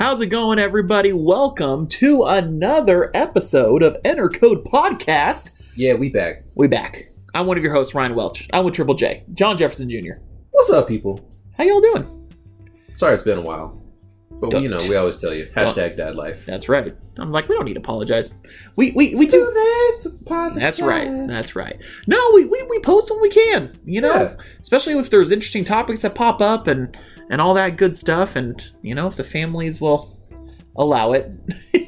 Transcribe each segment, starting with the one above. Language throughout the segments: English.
How's it going, everybody? Welcome to another episode of Enter Code Podcast. Yeah, we back. We back. I'm one of your hosts, Ryan Welch. I'm with Triple J, John Jefferson Jr. What's up, people? How y'all doing? Sorry it's been a while. But Don't- you know, we always tell you. Hashtag dad life. That's right. I'm like, we don't need to apologize. We we, we do. That. That's right. That's right. No, we, we, we post when we can. You know, Yeah. especially if there's interesting topics that pop up and and all that good stuff. And you know, if the families will allow it.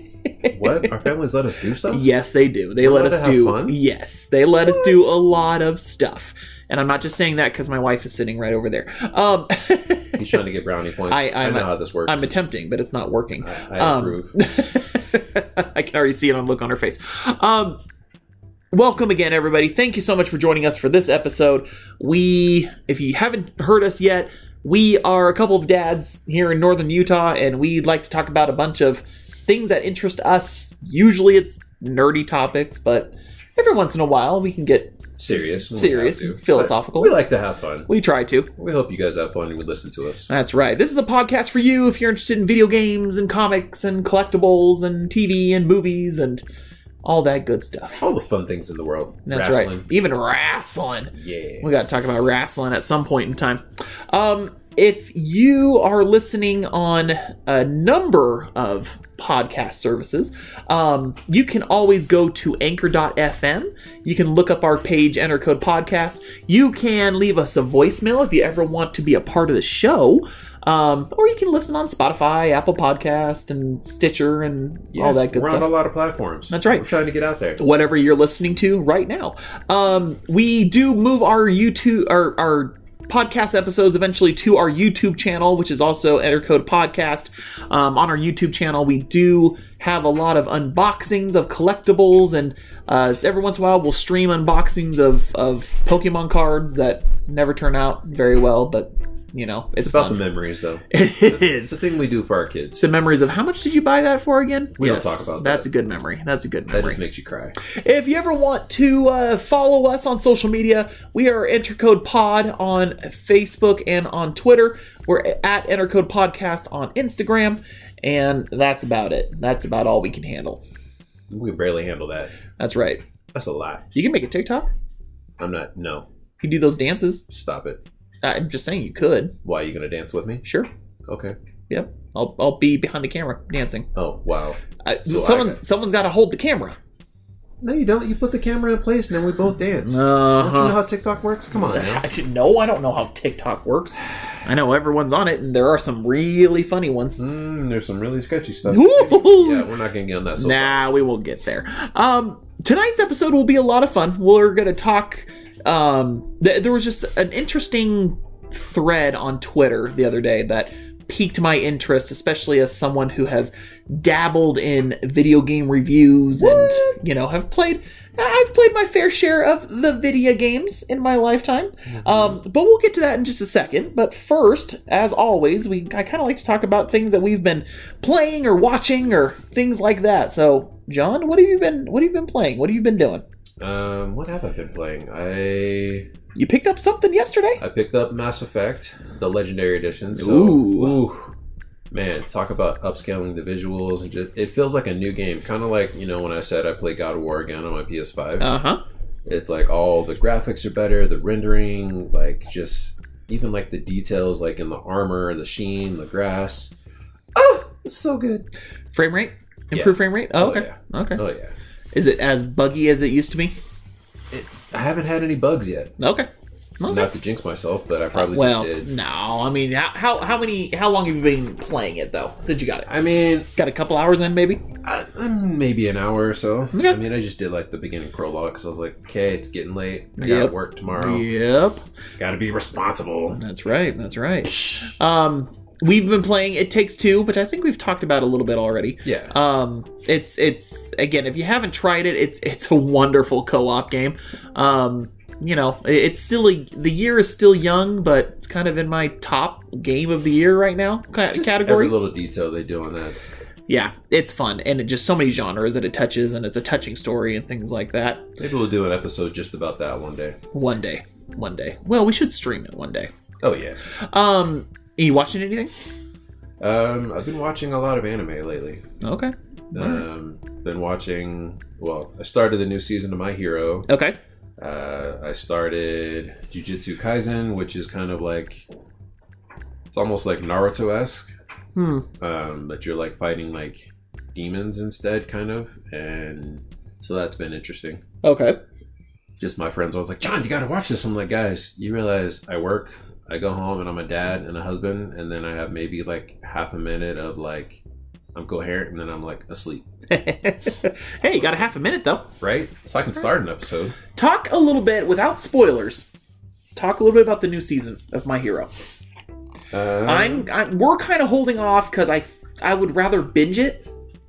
What? Our families let us do stuff? Yes, they do. They We're let us do. fun? Yes, they let us do a lot of stuff. And I'm not just saying that because my wife is sitting right over there. Um, He's trying to get brownie points. I- I, know a- how this works. I'm attempting, but it's not working. I, I Um, approve. I can already see it on the look on her face. Um, welcome again, everybody. Thank you so much for joining us for this episode. We, if you haven't heard us yet, we are a couple of dads here in northern Utah, and we'd like to talk about a bunch of things that interest us. Usually, it's nerdy topics, but every once in a while, we can get Serious. we serious, philosophical. But We like to have fun. we try to. We hope you guys have fun and would listen to us. That's right. This is a podcast for you if you're interested in video games and comics and collectibles and TV and movies and all that good stuff. All the fun things in the world. That's Wrestling. right. Even wrestling. Yeah. We got to talk about wrestling at some point in time. Um, if you are listening on a number of podcast services, um, you can always go to anchor.fm. You can look up our page, Enter Code Podcast. You can leave us a voicemail if you ever want to be a part of the show. Um, or you can listen on Spotify, Apple Podcast, and Stitcher, and Yeah, all that good We're stuff on a lot of platforms. That's right. We're trying to get out there. whatever you're listening to right now. Um, we do move our YouTube our our podcast episodes eventually to our YouTube channel, which is also Entercode Podcast. Um, on our YouTube channel, we do have a lot of unboxings of collectibles, and uh, every once in a while, we'll stream unboxings of of Pokemon cards that never turn out very well, but you know, it's, It's about fun. the memories, though. it It's is. the thing we do for our It's kids. the memories of how much did you buy that for again? We don't talk about that. That's that. a good memory. That's a good memory. That just makes you cry. If you ever want to uh, follow us on social media, we are Entercode Pod on Facebook and on Twitter. We're at Entercode Podcast on Instagram, and that's about it. That's about all we can handle. We can barely handle that. That's right. That's a lot. You can make a TikTok. I'm not. No. You can do those dances. Stop it. I'm just saying you could. Why are you gonna dance with me? Sure. Okay. Yep. I'll, I'll be behind the camera dancing. Oh wow. Uh, So I someone's got- someone's got to hold the camera. No, you don't. You put the camera in place and then we both dance. Don't you know how TikTok works? Come on. Now. I should know. I don't know how TikTok works. I know everyone's on it, and there are some really funny ones. Mm, there's some really sketchy stuff. Yeah, we're not gonna get on that. Nah, soapbox. we will get there. Um, tonight's episode will be a lot of fun. We're gonna talk. Um, th- there was just an interesting thread on Twitter the other day that piqued my interest, especially as someone who has dabbled in video game reviews and you know have played. I've played my fair share of the video games in my lifetime. Mm-hmm. Um, but we'll get to that in just a second. But first, as always, we I kind of like to talk about things that we've been playing or watching or things like that. So, John, what have you been what have you been playing? What have you been doing? Um, what have I been playing? I You picked up something yesterday? I picked up Mass Effect, the Legendary Edition. So, Ooh. ooh, man, talk about upscaling the visuals and just it feels like a new game. Kind of like you know when I said I play God of War again on my PS5. Uh huh. It's like all the graphics are better, the rendering, like just even like the details, like in the armor, the sheen, the grass. Oh, it's so good. Frame rate? Improved frame rate? Oh, Oh, okay. Okay. Oh yeah. Is it as buggy as it used to be? I haven't had any bugs yet. Okay. Okay. Not to jinx myself, but I probably well, just did. no. I mean, how, how how many how long have you been playing it though? Since you got it, I mean, got a couple hours in, maybe. I, maybe an hour or so. Okay. I mean, I just did like the beginning prologue because I was like, okay, it's getting late. I Yep. gotta work tomorrow. Yep. Gotta be responsible. That's right. That's right. Um, we've been playing It Takes Two, which I think we've talked about a little bit already. Yeah. Um, it's it's again, if you haven't tried it, it's it's a wonderful co-op game. Um, you know, it's still a, the year is still young, but it's kind of in my top game of the year right now ca- category. Every little detail they do on that. yeah, it's fun and it just so many genres that it touches, and it's a touching story and things like that. Maybe we'll do an episode just about that one day. One day, one day. Well, we should stream it one day. Oh yeah. Um, are you watching anything? Um, I've been watching a lot of anime lately. Okay. Um, been watching. Well, I started the new season of My Hero. Okay. Uh, I started Jujutsu Kaisen, which is kind of like it's almost like Naruto esque. Hmm. Um, that you're like fighting like demons instead, kind of, and so that's been interesting. Okay. Just my friends, I was like, John, you gotta watch this. I'm like, guys, you realize I work, I go home, and I'm a dad and a husband, and then I have maybe like half a minute of like I'm coherent, and then I'm like asleep, hey, you got a half a minute though. right? So I can start an episode. Talk a little bit without spoilers. Talk a little bit about the new season of My Hero. Uh, I'm, I'm we're kind of holding off because I I would rather binge it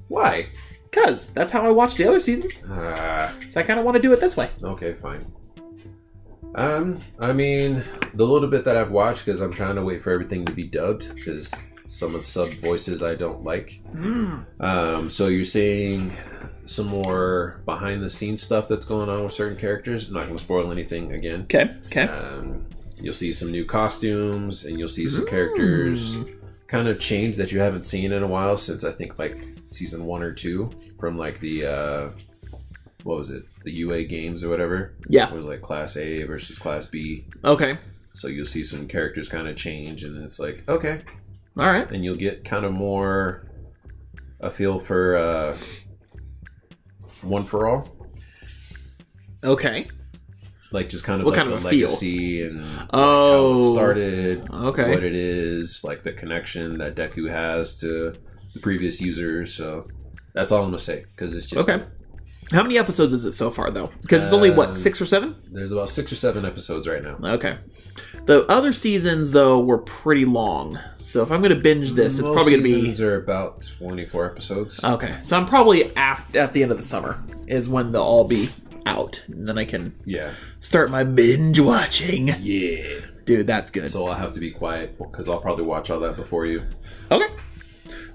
why? because that's how I watch the other seasons. Uh, So I kind of want to do it this way. Okay, fine. Um, I mean, the little bit that I've watched because I'm trying to wait for everything to be dubbed because some of the sub voices I don't like. Um, so you're seeing some more behind the scenes stuff that's going on with certain characters. I'm not going to spoil anything again. Okay. Okay. Um, you'll see some new costumes and you'll see some characters kind of change that you haven't seen in a while since I think like season one or two from like the uh, what was it the UA games or whatever. Yeah. It was like Class A versus Class B. Okay. So you'll see some characters kind of change, and it's like okay, All right. and you'll get kind of more a feel for uh, one for all, Okay. like just kind of What like kind of a feel? legacy and like, how Oh. it started, Okay. what it is, like the connection that Deku has to the previous users. So that's all I'm gonna say because it's just Okay. How many episodes is it so far though? Because it's only what six or seven. There's about six or seven episodes right now. Okay. The other seasons though were pretty long. So if I'm going to binge this, it's Most probably going to be seasons are about 24 episodes. Okay, so I'm probably af- at the end of the summer is when they'll all be out, and then I can yeah, start my binge watching. yeah. Dude, that's good. So I'll have to be quiet because I'll probably watch all that before you. okay,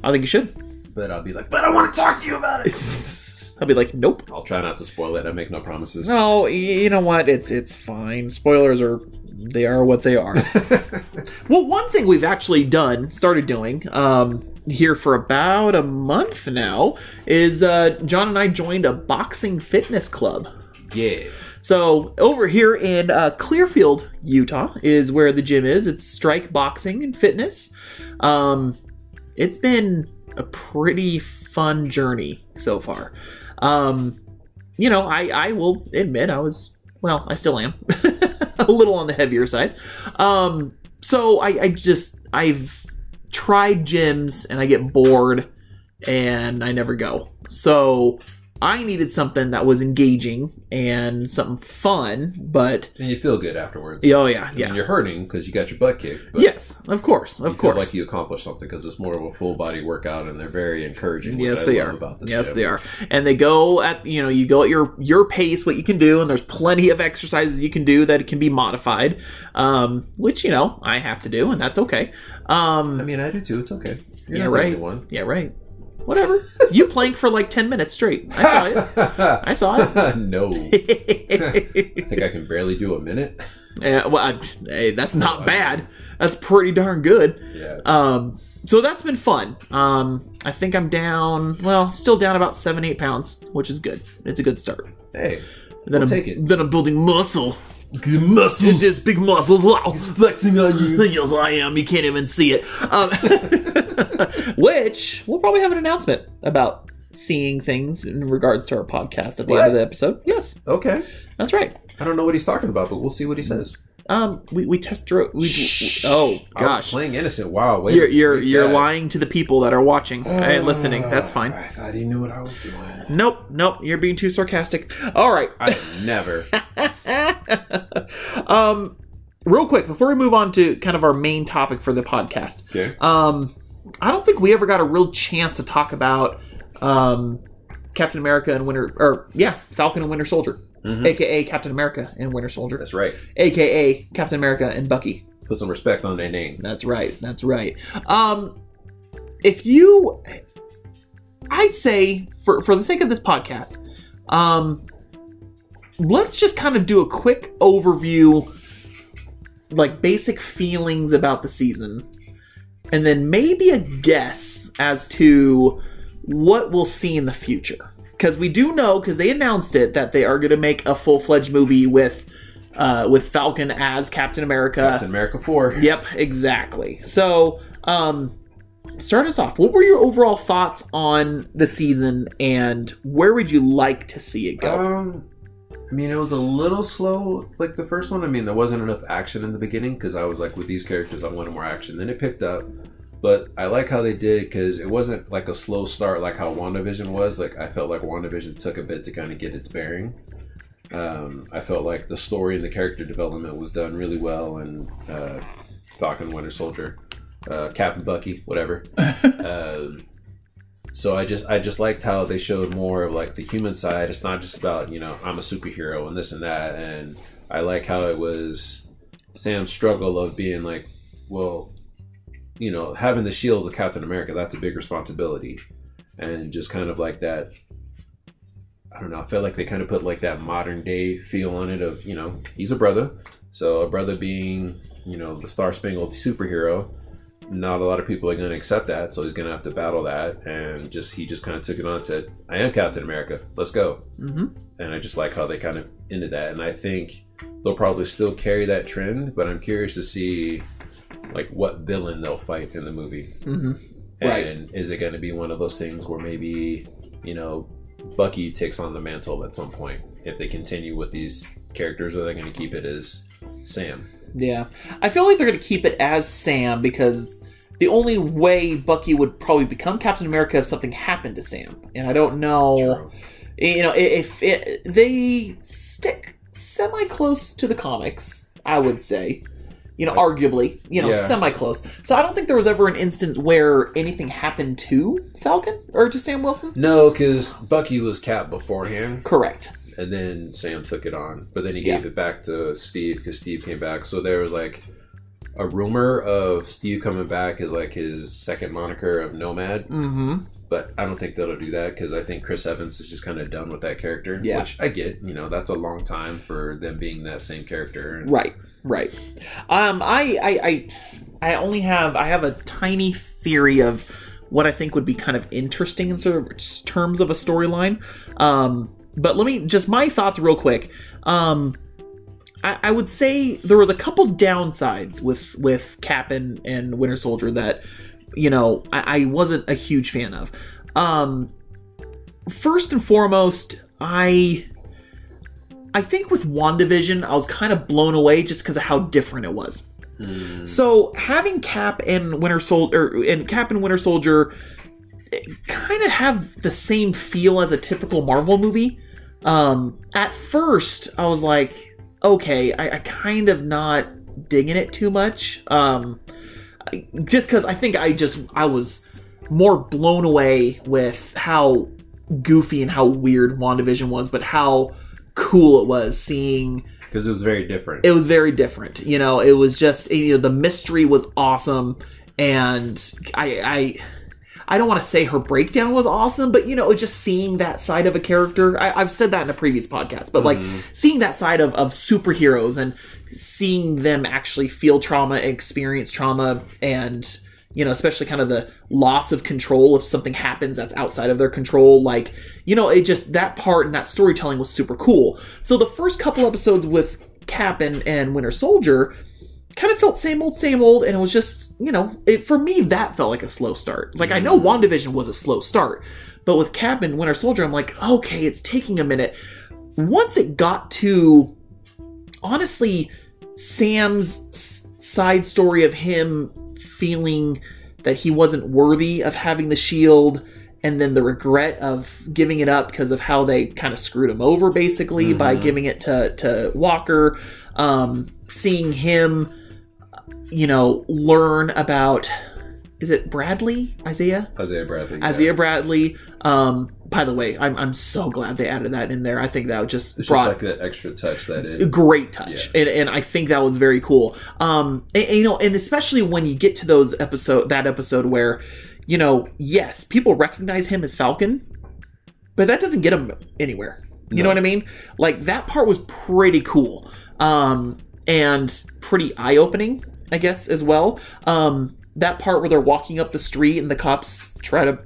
I think you should. But I'll be like, but I want to talk to you about it. I'll be like, nope. I'll try not to spoil it. I make no promises. No, you know what? It's it's fine. Spoilers are they are what they are. well, one thing we've actually done, started doing, um, here for about a month now, is uh, John and I joined a boxing fitness club. yeah. So over here in uh, Clearfield, Utah, is where the gym is. It's Strike Boxing and Fitness. Um, it's been a pretty fun journey so far. Um, you know, I I will admit I was well, I still am a little on the heavier side. Um, so I, I just I've tried gyms and I get bored and I never go. So I needed something that was engaging and something fun, but And you feel good afterwards. oh yeah, I mean, you're hurting because you got your butt kicked. But Yes, of course, of course. like you accomplished something because it's more of a full body workout and they're very encouraging. Yes, they are. Yes, gym. they are. And they go at you know you go at your your pace, what you can do, and there's plenty of exercises you can do that can be modified, um, which you know I have to do, and that's okay. Um, I mean, I do too. It's okay. You're Yeah, not the only right. Yeah, right. Whatever. you plank for like ten minutes straight. I saw it. I saw it. no. I think I can barely do a minute. yeah, well, I- hey, that's not bad. That's pretty darn good. Yeah. Um, so that's been fun. Um, I think I'm down. Well, still down about seven, eight pounds, which is good. It's a good start. Hey, Then We'll I'm, take it. Then I'm building muscle. Muscles. It's just big muscles. Wow. flexing on you. Yes, I am. You can't even see it. Um, which we'll probably have an announcement about seeing things in regards to our podcast at the What? end of the episode. Yes, Okay. that's right. I don't know what he's talking about, but we'll see what he says. Um, we we test drove. We, oh gosh, playing innocent. Wow. Wait. you're you're you're lying to the people that are watching and listening. That's fine. I thought he knew what I was doing. Nope, nope. You're being too sarcastic. All right. I never. um, real quick before we move on to kind of our main topic for the podcast. Okay. Um, I don't think we ever got a real chance to talk about um, Captain America and Winter, or yeah, Falcon and Winter Soldier, Mhm. aka Captain America and Winter Soldier, That's right. aka Captain America and Bucky. Put some respect on their name. That's right. That's right. Um, if you, I'd say for for the sake of this podcast, um, let's just kind of do a quick overview, like basic feelings about the season, and then maybe a guess as to what we'll see in the future. Because we do know, because they announced it, that they are going to make a full fledged movie with uh, with Falcon as Captain America. Captain America 4. Yep, exactly. So, um, start us off. What were your overall thoughts on the season, and where would you like to see it go? Um, I mean, it was a little slow, like the first one. I mean, there wasn't enough action in the beginning because I was like, with these characters, I wanted more action. Then it picked up, but I like how they did because it wasn't like a slow start like how WandaVision was. Like I felt like WandaVision took a bit to kind of get its bearing. Um, I felt like the story and the character development was done really well, and uh, Falcon, Winter Soldier, uh, Captain Bucky, whatever. um, so I just I just liked how they showed more of like the human side. It's not just about you know I'm a superhero and this and that, and I like how it was Sam's struggle of being like, well, you know, having the shield of Captain America that's a big responsibility, and just kind of like that. I don't know. I felt like they kind of put like that modern day feel on it of you know he's a brother, so a brother being you know the Star Spangled superhero not a lot of people are going to accept that, so he's going to have to battle that. And just he just kind of took it on and said, "I am Captain America. Let's go." mm-hmm. And I just like how they kind of ended that. And I think they'll probably still carry that trend, but I'm curious to see like what villain they'll fight in the movie. Mm-hmm. And is it going to be one of those things where maybe you know Bucky takes on the mantle at some point if they continue with these characters, or they're going to keep it as Sam? Yeah, I feel like they're going to keep it as Sam because the only way Bucky would probably become Captain America if something happened to Sam, and I don't know. True. You know, if it, they stick semi close to the comics, I would say. You know, That's- arguably, you know, Yeah. semi close. So I don't think there was ever an instance where anything happened to Falcon or to Sam Wilson. No, because Bucky was Cap beforehand. Correct. and then Sam took it on, but then he Yeah. gave it back to Steve because Steve came back. So there was like a rumor of Steve coming back as like his second moniker of Nomad, Mm-hmm. But I don't think they'll do that because I think Chris Evans is just kind of done with that character. Yeah. which I get. You know, that's a long time for them being that same character. Right, right. Um, I, I, I, I only have I have a tiny theory of what I think would be kind of interesting in sort of terms of a storyline. Um, but let me just my thoughts real quick. Um, I, I would say there was a couple downsides with with Cap and, and Winter Soldier that you know I, I wasn't a huge fan of. Um, first and foremost, I I think with WandaVision, I was kind of blown away just because of how different it was. Mm, So having Cap and Winter Soldier and Cap and Winter Soldier kind of have the same feel as a typical Marvel movie. Um, at first, I was like, okay, I, I kind of not digging it too much. Um, just because I think I just I was more blown away with how goofy and how weird WandaVision was, but how cool it was seeing because it was very different. it was very different. You know, it was just you know the mystery was awesome, and I I I don't want to say her breakdown was awesome, but you know, just seeing that side of a character. I, I've said that in a previous podcast, but like Mhm. seeing that side of of superheroes and seeing them actually feel trauma, experience trauma, and you know, especially kind of the loss of control if something happens that's outside of their control. Like, you know, it just that part and that storytelling was super cool. So the first couple episodes with Cap and, and Winter Soldier kind of felt same old, same old, and it was just, you know, it, for me that felt like a slow start. Like I know WandaVision was a slow start, but with Cap and Winter Soldier, I'm like, okay, it's taking a minute. Once it got to honestly Sam's side story of him feeling that he wasn't worthy of having the shield and then the regret of giving it up because of how they kind of screwed him over basically by Mhm. giving it to to Walker um seeing him you know learn about is it Bradley? Isaiah? Isaiah Bradley. yeah. Isaiah Bradley. Um by the way I'm I'm so glad they added that in there. I think that just It's brought just like that extra touch that is. great touch. And, and i think that was very cool. Um and, and, you know and especially when you get to those episode that episode where you know yes people recognize him as falcon but that doesn't get him anywhere. You know what i mean? Like that part was pretty cool. Um and pretty eye-opening i guess as well um that part where they're walking up the street and the cops try to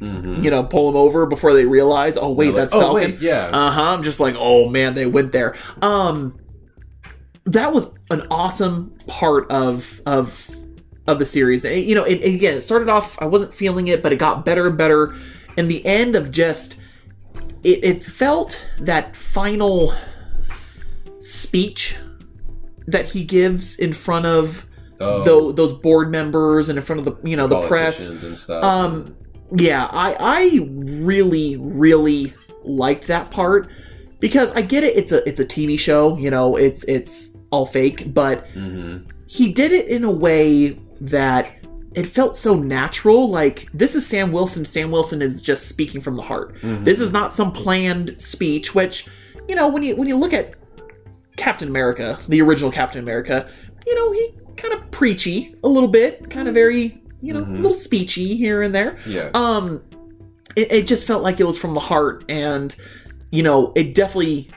Mhm. you know pull them over before they realize oh wait like, that's oh, Falcon. wait, yeah. Uh huh. I'm just like, oh man, they went there. Um, that was an awesome part of of of the series. And, you know, it, it- again, it started off. I wasn't feeling it, but it got better and better. And the end of just it, it felt that final speech that he gives in front of oh, tho- those board members and in front of the you know the press and stuff. um, yeah, I I really really liked that part because I get it. It's a it's a TV show. You know, it's it's all fake, but hmm he did it in a way that it felt so natural. Like this is Sam Wilson. Sam Wilson is just speaking from the heart. Mm-hmm. This is not some planned speech. Which you know when you when you look at Captain America, the original Captain America, you know he kind of preachy a little bit, kind of very you know Mhm. a little speechy here and there yeah. um it, it just felt like it was from the heart and you know it definitely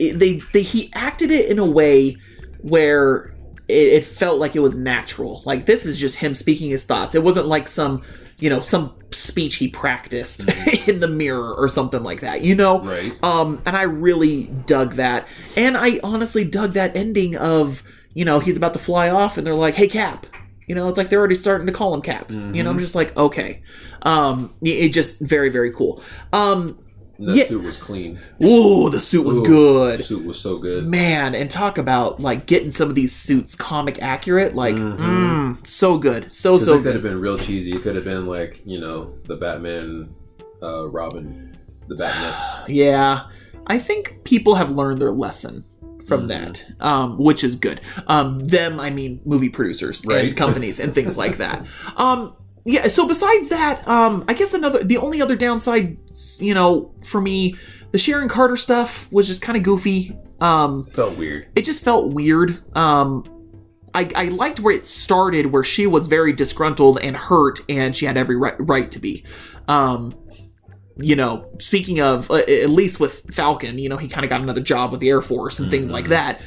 it, they they he acted it in a way where it, it felt like it was natural like this is just him speaking his thoughts it wasn't like some you know some speech he practiced in the mirror or something like that you know right. um, and I really dug that. And I honestly dug that ending of, you know, he's about to fly off and they're like, hey, Cap. You know, it's like they're already starting to call him Cap. You know, I'm just like, okay. Um, it just very, very cool. Um, And that yeah. suit was clean. ooh, the suit was Ooh, good. The suit was so good. Man, and talk about like getting some of these suits comic accurate. Like, Mhm. mm, so good. So, so it could have been real cheesy. It could have been like you know the Batman, uh, Robin, the Batnips. Yeah. I think people have learned their lesson from Mhm. that, um, which is good. Um, them, I mean, movie producers and Right. companies and things like that. Um, yeah. So besides that, um, I guess another, the only other downside, you know, for me, the Sharon Carter stuff was just kind of goofy. Um, Felt weird. it just felt weird. Um, I, I liked where it started, where she was very disgruntled and hurt, and she had every right, right to be. Um, you know, speaking of, uh, at least with Falcon, you know, he kind of got another job with the Air Force and things like Mhm. that.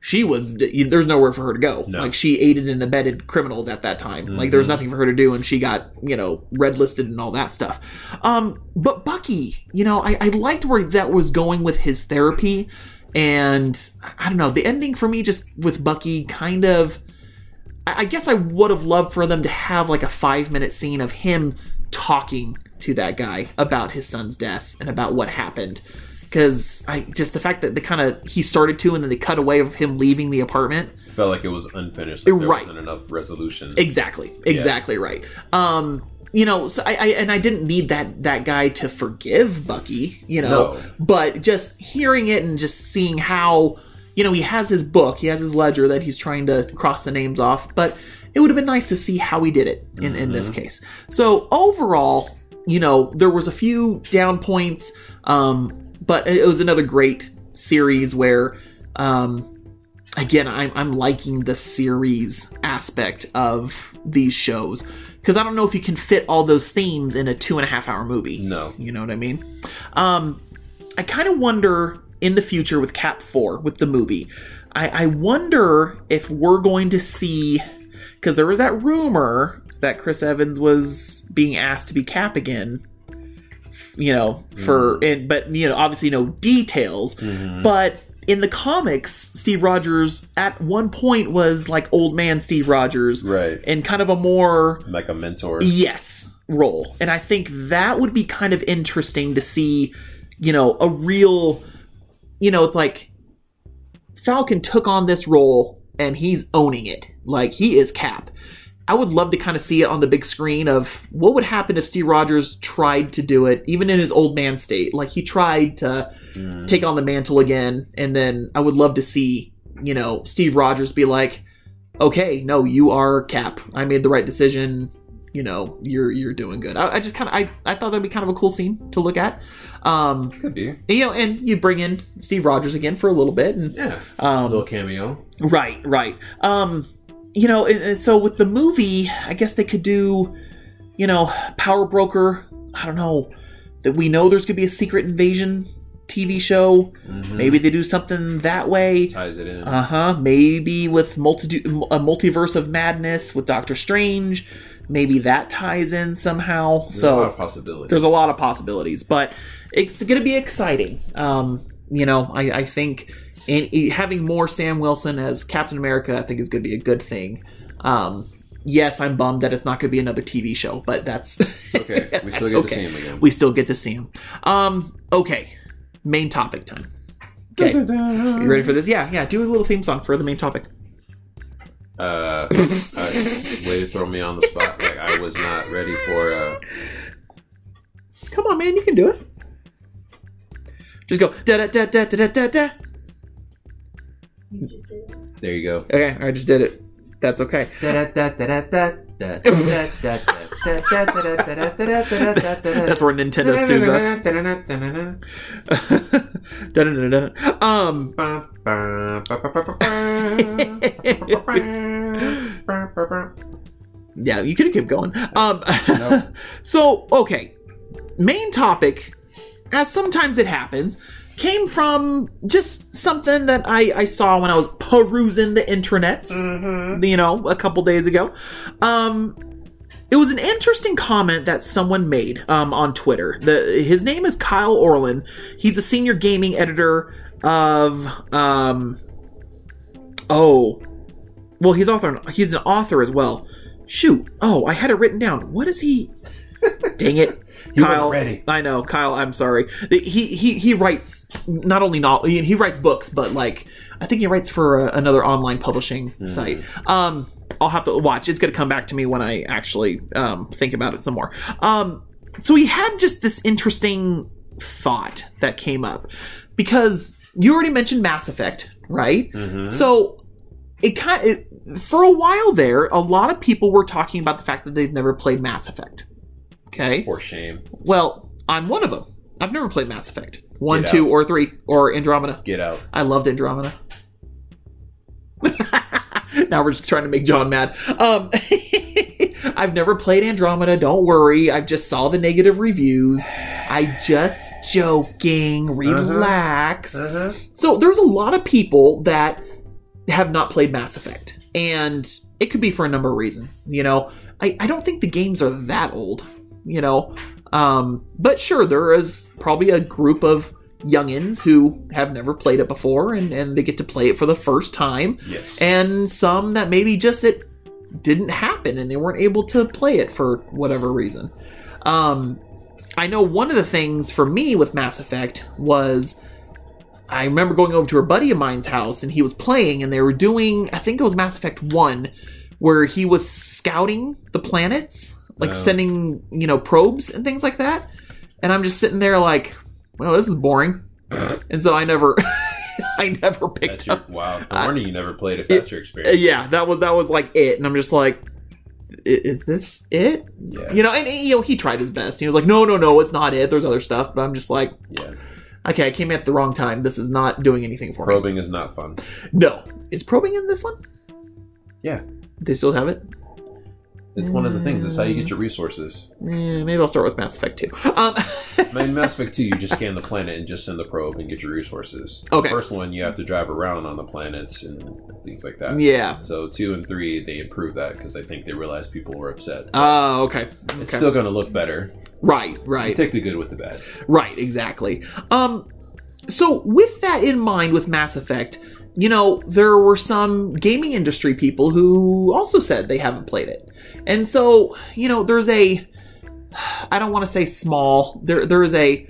She was, there's nowhere for her to go. No. Like, she aided and abetted criminals at that time. Like, there was Mhm. nothing for her to do, and she got, you know, red listed and all that stuff. Um, but Bucky, you know, I, I liked where that was going with his therapy. And I don't know, the ending for me just with Bucky kind of. I I guess I would have loved for them to have like a five minute scene of him talking to that guy about his son's death and about what happened. Because I just the fact that the kind of he started to and then they cut away of him leaving the apartment. Felt like it was unfinished. Like there Right. wasn't enough resolution. Exactly, exactly right. Um, you know, so I, I and I didn't need that that guy to forgive Bucky, you know, No. but just hearing it and just seeing how, you know, he has his book, he has his ledger that he's trying to cross the names off, but it would have been nice to see how he did it in in this case. So overall, you know, there was a few down points, um, but it was another great series where, um, again, I'm, I'm liking the series aspect of these shows because I don't know if you can fit all those themes in a two and a half hour movie. No. You know what I mean? Um, I kind of wonder in the future with Cap 4, with the movie, I, I wonder if we're going to see, because there was that rumor that Chris Evans was being asked to be Cap again. You know, for and but you know, obviously no details. Mhm. But in the comics, Steve Rogers at one point was like old man Steve Rogers Right. And kind of a more Like a mentor. yes role. And I think that would be kind of interesting to see, you know, a real you know, it's like Falcon took on this role and he's owning it. Like he is Cap. I would love to kind of see it on the big screen of what would happen if Steve Rogers tried to do it, even in his old man state. Like he tried to Mhm. take on the mantle again, and then I would love to see, you know, Steve Rogers be like, "Okay, no, you are Cap. I made the right decision. You know, you're you're doing good." I, I just kind of I I thought that'd be kind of a cool scene to look at. Um, Could be. you know, and you bring in Steve Rogers again for a little bit, and Yeah. um, little cameo. Right, right. Um, you know, so with the movie, I guess they could do, you know, Power Broker. I don't know that we know there's gonna be a secret invasion TV show. Mhm. Maybe they do something that way. ties it in. Uh huh. Maybe with multitude, a multiverse of madness with Doctor Strange. Maybe that ties in somehow. There's a so lot of possibilities. there's a lot of possibilities, but it's going to be exciting. Um, you know, I, I think in, having more Sam Wilson as Captain America, I think is going to be a good thing. Um, yes, I'm bummed that it's not going to be another TV show, but that's It's okay. We still get to see him again. We still get to see him. Um, okay, main topic time. Okay, you ready for this? Yeah, yeah. Do a little theme song for the main topic. Uh, uh, way to throw me on the spot. Like I was not ready for. Uh, Come on, man, you can do it. Just go da da da da da da da. You just did it. there you go. Okay, I just did it. That's okay. That's where Nintendo sues us. Um, yeah, you could have kept going. Um, so okay, main topic, as sometimes it happens, came from just something that I, I saw when I was perusing the internets, you know, a couple days ago. Um, it was an interesting comment that someone made um, on Twitter. The his name is Kyle Orland. He's a senior gaming editor of um, oh, well, he's author. He's an author as well. Shoot. Oh, I had it written down. What is he? Dang it. You Kyle, ready. I know, Kyle. I'm sorry. He he he writes not only not he writes books, but like I think he writes for a, another online publishing site. Um, I'll have to watch. It's gonna come back to me when I actually um think about it some more. Um, so he had just this interesting thought that came up because you already mentioned Mass Effect, right? Mhm. So it kind it, for a while there, a lot of people were talking about the fact that they've never played Mass Effect. Okay. For shame. Well, I'm one of them. I've never played Mass Effect. One, Get two, out. or three, or Andromeda. Get out. I loved Andromeda. now we're just trying to make John mad. Um, I've never played Andromeda. Don't worry. I just saw the negative reviews. I just joking. Relax. Uh-huh. So there's a lot of people that have not played Mass Effect, and it could be for a number of reasons. You know, I, I don't think the games are that old. You know, um, but sure, there is probably a group of youngins who have never played it before, and and they get to play it for the first time, Yes. and some that maybe just it didn't happen and they weren't able to play it for whatever reason. Um, I know one of the things for me with Mass Effect was I remember going over to a buddy of mine's house and he was playing and they were doing I think it was Mass Effect 1 where he was scouting the planets, like Oh. sending, you know, probes and things like that. And I'm just sitting there like, well, this is boring. And so I never I never picked your, up wow. I- wonder you never played if that's your experience. yeah, that was that was like it, and I'm just like, is this it? Yeah. You know, and you know, he tried his best. He was like, no, no, no, it's not it. There's other stuff, but I'm just like, Yeah. okay, I came at the wrong time. This is not doing anything for him. Probing is not fun. No, is probing in this one? Yeah. They still have it. It's one of the things. It's how you get your resources. Eh, maybe I'll start with Mass Effect 2. Um, In Mass Effect 2, you just scan the planet and just send the probe and get your resources. Okay. The first one, you have to drive around on the planets and things like that. yeah. So 2 and 3, they improved that because I think they realized people were upset. Oh, okay. it's still going to look better. right, You right. take the good with the bad. Right, exactly. Um, so with that in mind, with Mass Effect, you know, there were some gaming industry people who also said they haven't played it, and so you know, there's a, I don't want to say small, there there is a,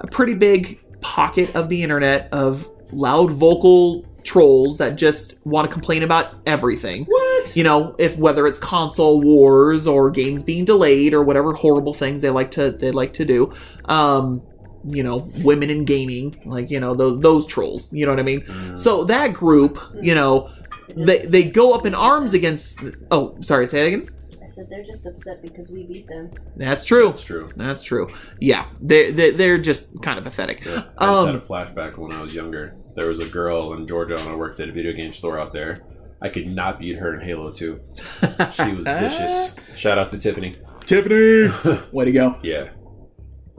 a pretty big pocket of the internet of loud vocal trolls that just want to complain about everything. What? you know if whether it's console wars or games being delayed or whatever horrible things they like to they like to do. Um you know women in gaming like you know those those trolls you know what i mean Mm. so that group you know they they go up in arms against oh sorry say that again I said they're just upset because we beat them. that's true That's true. that's true yeah they, they they're just kind of pathetic Yeah. I just Um, had a flashback when I was younger. There was a girl in Georgia when I worked at a video game store out there. I could not beat her in Halo 2. She was vicious. Shout out to Tiffany. tiffany way to go Yeah.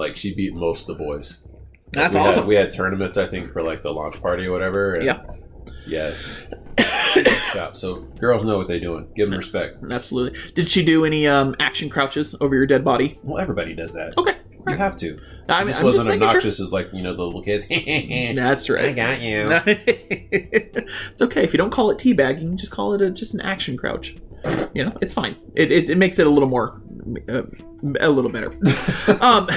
Like she beat most of the boys. That's we had- awesome. we had tournaments, I think, for like the launch party or whatever. Yeah. Yeah. So girls know what they're doing. Give them respect. Absolutely. Did she do any um, action crouches over your dead body? Well, everybody does that. Okay. You have to. I mean, just I'm wasn't making sure. obnoxious as like you know the little kids. That's right. I got you. it's okay if you don't call it teabagging. Just call it a, just an action crouch. You know, it's fine. It, it, it makes it a little more, uh, a little better. um,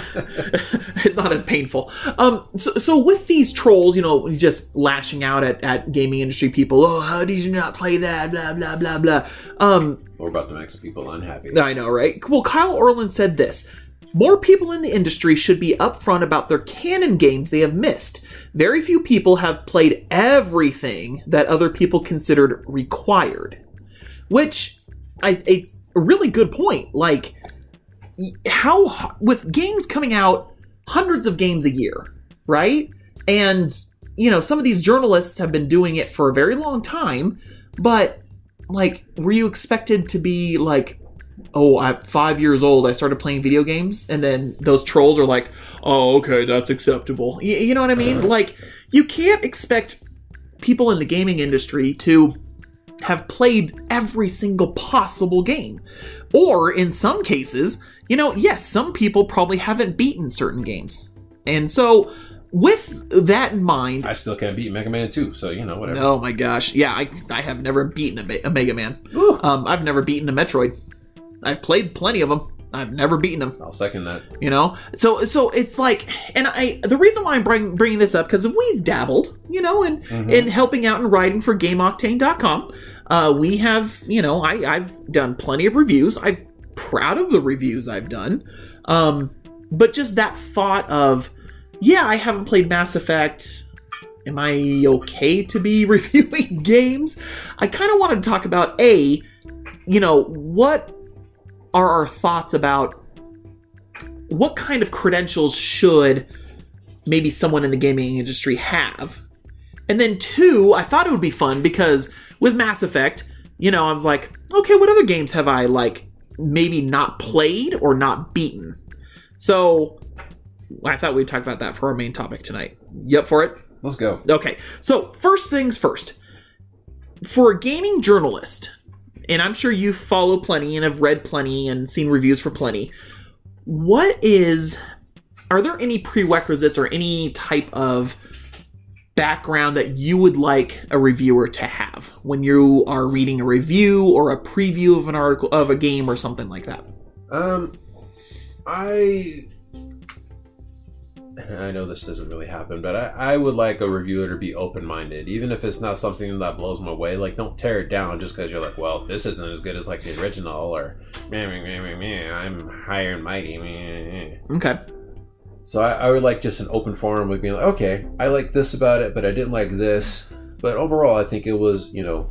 not as painful. Um, so, so with these trolls, you know, just lashing out at, at gaming industry people. Oh, how did you not play that? Blah blah blah blah. Um, We're about to make people unhappy. I know, right? Well, Kyle Orland said this. More people in the industry should be upfront about their canon games they have missed. Very few people have played everything that other people considered required. Which, I, it's a really good point. Like, how, with games coming out, hundreds of games a year, right? And, you know, some of these journalists have been doing it for a very long time, but, like, were you expected to be, like, oh, I'm five years old, I started playing video games, and then those trolls are like, oh, okay, that's acceptable. Y- you know what I mean? Uh-huh. Like, you can't expect people in the gaming industry to have played every single possible game. Or in some cases, you know, yes, some people probably haven't beaten certain games. And so, with that in mind, I still can't beat Mega Man 2, so you know whatever. oh my gosh, yeah, I, I have never beaten a, a Mega Man. Um, I've never beaten a Metroid. I've played plenty of them. I've never beaten them. I'll second that. You know, so so it's like, and I the reason why I'm bring, bringing this up because we've dabbled, you know, in Mhm. in helping out and writing for GameOctane.com. Uh, we have, you know, I I've done plenty of reviews. I'm proud of the reviews I've done. Um, but just that thought of, yeah, I haven't played Mass Effect. Am I okay to be reviewing games? I kind of wanted to talk about a, you know, what are our thoughts about what kind of credentials should maybe someone in the gaming industry have? And then two, I thought it would be fun because with Mass Effect, you know, I was like, okay, what other games have I like maybe not played or not beaten? So I thought we'd talk about that for our main topic tonight. Up for it? Let's go. Okay, so first things first. For a gaming journalist, and I'm sure you follow plenty and have read plenty and seen reviews for plenty, what is. Are there any prerequisites or any type of background that you would like a reviewer to have when you are reading a review or a preview of an article of a game or something like that? Um, I. I know this doesn't really happen, but I, I would like a reviewer to be open minded, even if it's not something that blows my way. Like, don't tear it down just because you're like, well, this isn't as good as like the original, or meh, meh, meh, meh, meh, I'm higher and mighty. Meh, meh. Okay. So I, I would like just an open forum with being like, okay, I like this about it, but I didn't like this. But overall, I think it was, you know,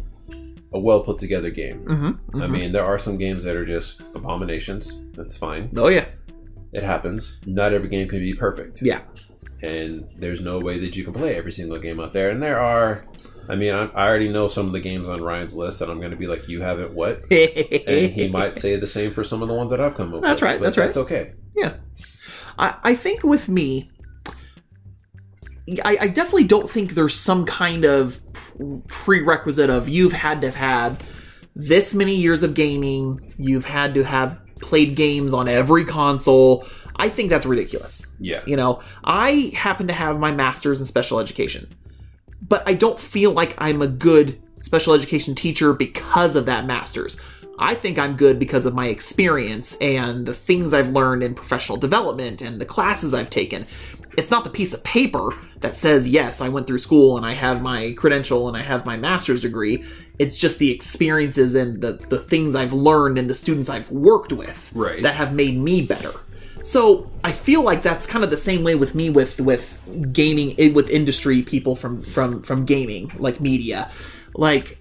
a well put together game. Mm-hmm. I mean, there are some games that are just abominations. That's fine. oh yeah, It happens. Not every game can be perfect. yeah. And there's no way that you can play every single game out there. And there are, I mean, I, I already know some of the games on Ryan's list, and I'm going to be like, you haven't what? And he might say the same for some of the ones that I've come up with. That's right, that's right. That's okay. Yeah. I, I think with me, I, I definitely don't think there's some kind of prerequisite of you've had to have had this many years of gaming, you've had to have played games on every console. I think that's ridiculous. Yeah. You know, I happen to have my master's in special education, but I don't feel like I'm a good special education teacher because of that master's. I think I'm good because of my experience and the things I've learned in professional development and the classes I've taken. It's not the piece of paper that says, yes, I went through school and I have my credential and I have my master's degree. It's just the experiences and the, the things I've learned and the students I've worked with Right. that have made me better. So I feel like that's kind of the same way with me with with gaming eh, with industry people from from from gaming like media. Like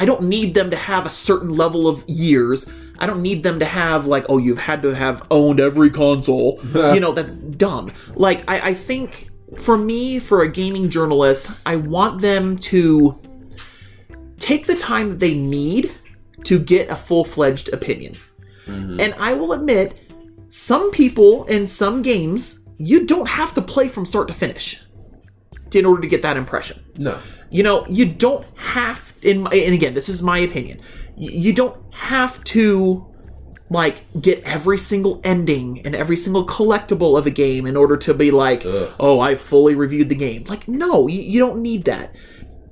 I don't need them to have a certain level of years. I don't need them to have like oh you've had to have owned every console. you know that's dumb. Like I, I think for me for a gaming journalist, I want them to take the time that they need to get a full fledged opinion. Mhm. And I will admit, some people in some games you don't have to play from start to finish in order to get that impression. No. You know, you don't have in my, and again, this is my opinion. You don't have to like get every single ending and every single collectible of a game in order to be like, Ugh. oh, I fully reviewed the game. Like, no, you, you don't need that.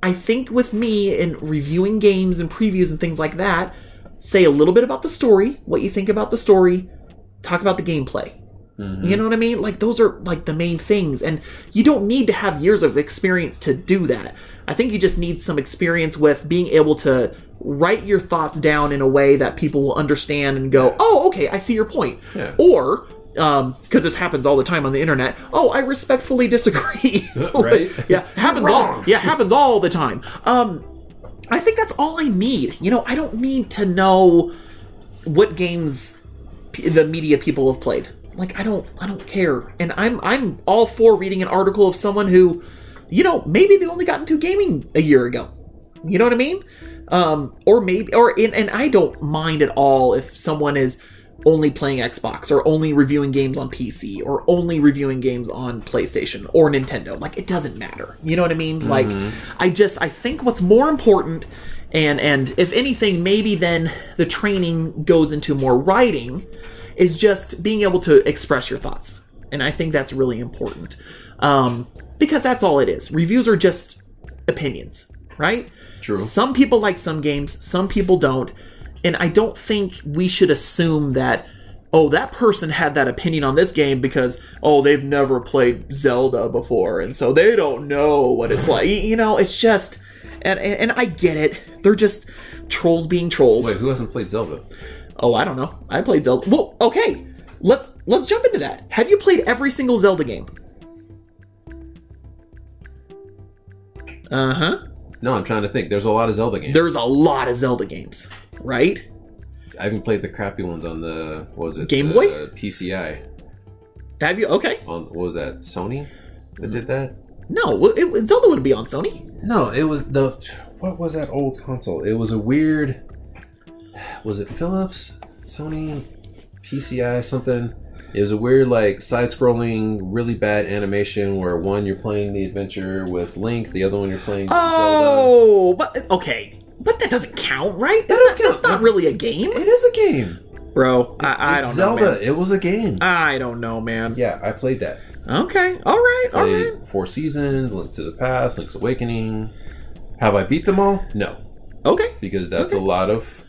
I think with me in reviewing games and previews and things like that, say a little bit about the story, what you think about the story, talk about the gameplay. You know what I mean? Like those are like the main things and you don't need to have years of experience to do that. I think you just need some experience with being able to write your thoughts down in a way that people will understand and go, "Oh, okay, I see your point." Yeah. Or um because this happens all the time on the internet. Oh, I respectfully disagree. Right? yeah, happens all yeah, happens all the time. Um I think that's all I need. You know, I don't need to know what games p- the media people have played. Like I don't I don't care. And I'm I'm all for reading an article of someone who you know, maybe they only got into gaming a year ago. You know what I mean? Um or maybe or and, and I don't mind at all if someone is only playing Xbox or only reviewing games on PC or only reviewing games on PlayStation or Nintendo. Like it doesn't matter. You know what I mean? Like I just I think what's more important and and if anything maybe then the training goes into more writing is just being able to express your thoughts. And I think that's really important. Um because that's all it is. Reviews are just opinions, right? True. Some people like some games, some people don't. And I don't think we should assume that, oh, that person had that opinion on this game because, oh, they've never played Zelda before. And so they don't know what it's like. You know, it's just, and, and, and I get it. They're just trolls being trolls. Wait, who hasn't played Zelda? Oh, I don't know. I played Zelda. Well, okay. Let's let's jump into that. Have you played every single Zelda game? Uh huh. No, I'm trying to think. There's a lot of Zelda games. There's a lot of Zelda games, right? I haven't played the crappy ones on the what was it? Game the Boy? PCI. Have you? Okay. On what was that? Sony that did that? No, it, it- Zelda would be on Sony. No, it was the what was that old console? It was a weird. Was it Philips, Sony, PCI, something? It was a weird, like side-scrolling, really bad animation where one you're playing the adventure with Link, the other one you're playing Zelda. Oh, but okay, but that doesn't count, right? That does that's count. not That's- really a game, It is a game. bro. I, I It's don't Zelda. know, man. It was a game. I don't know, man. yeah, I played that. Okay, all right, all right. Four Seasons, Link to the Past, Link's Awakening. Have I beat them all? No, Okay, because that's Okay. a lot of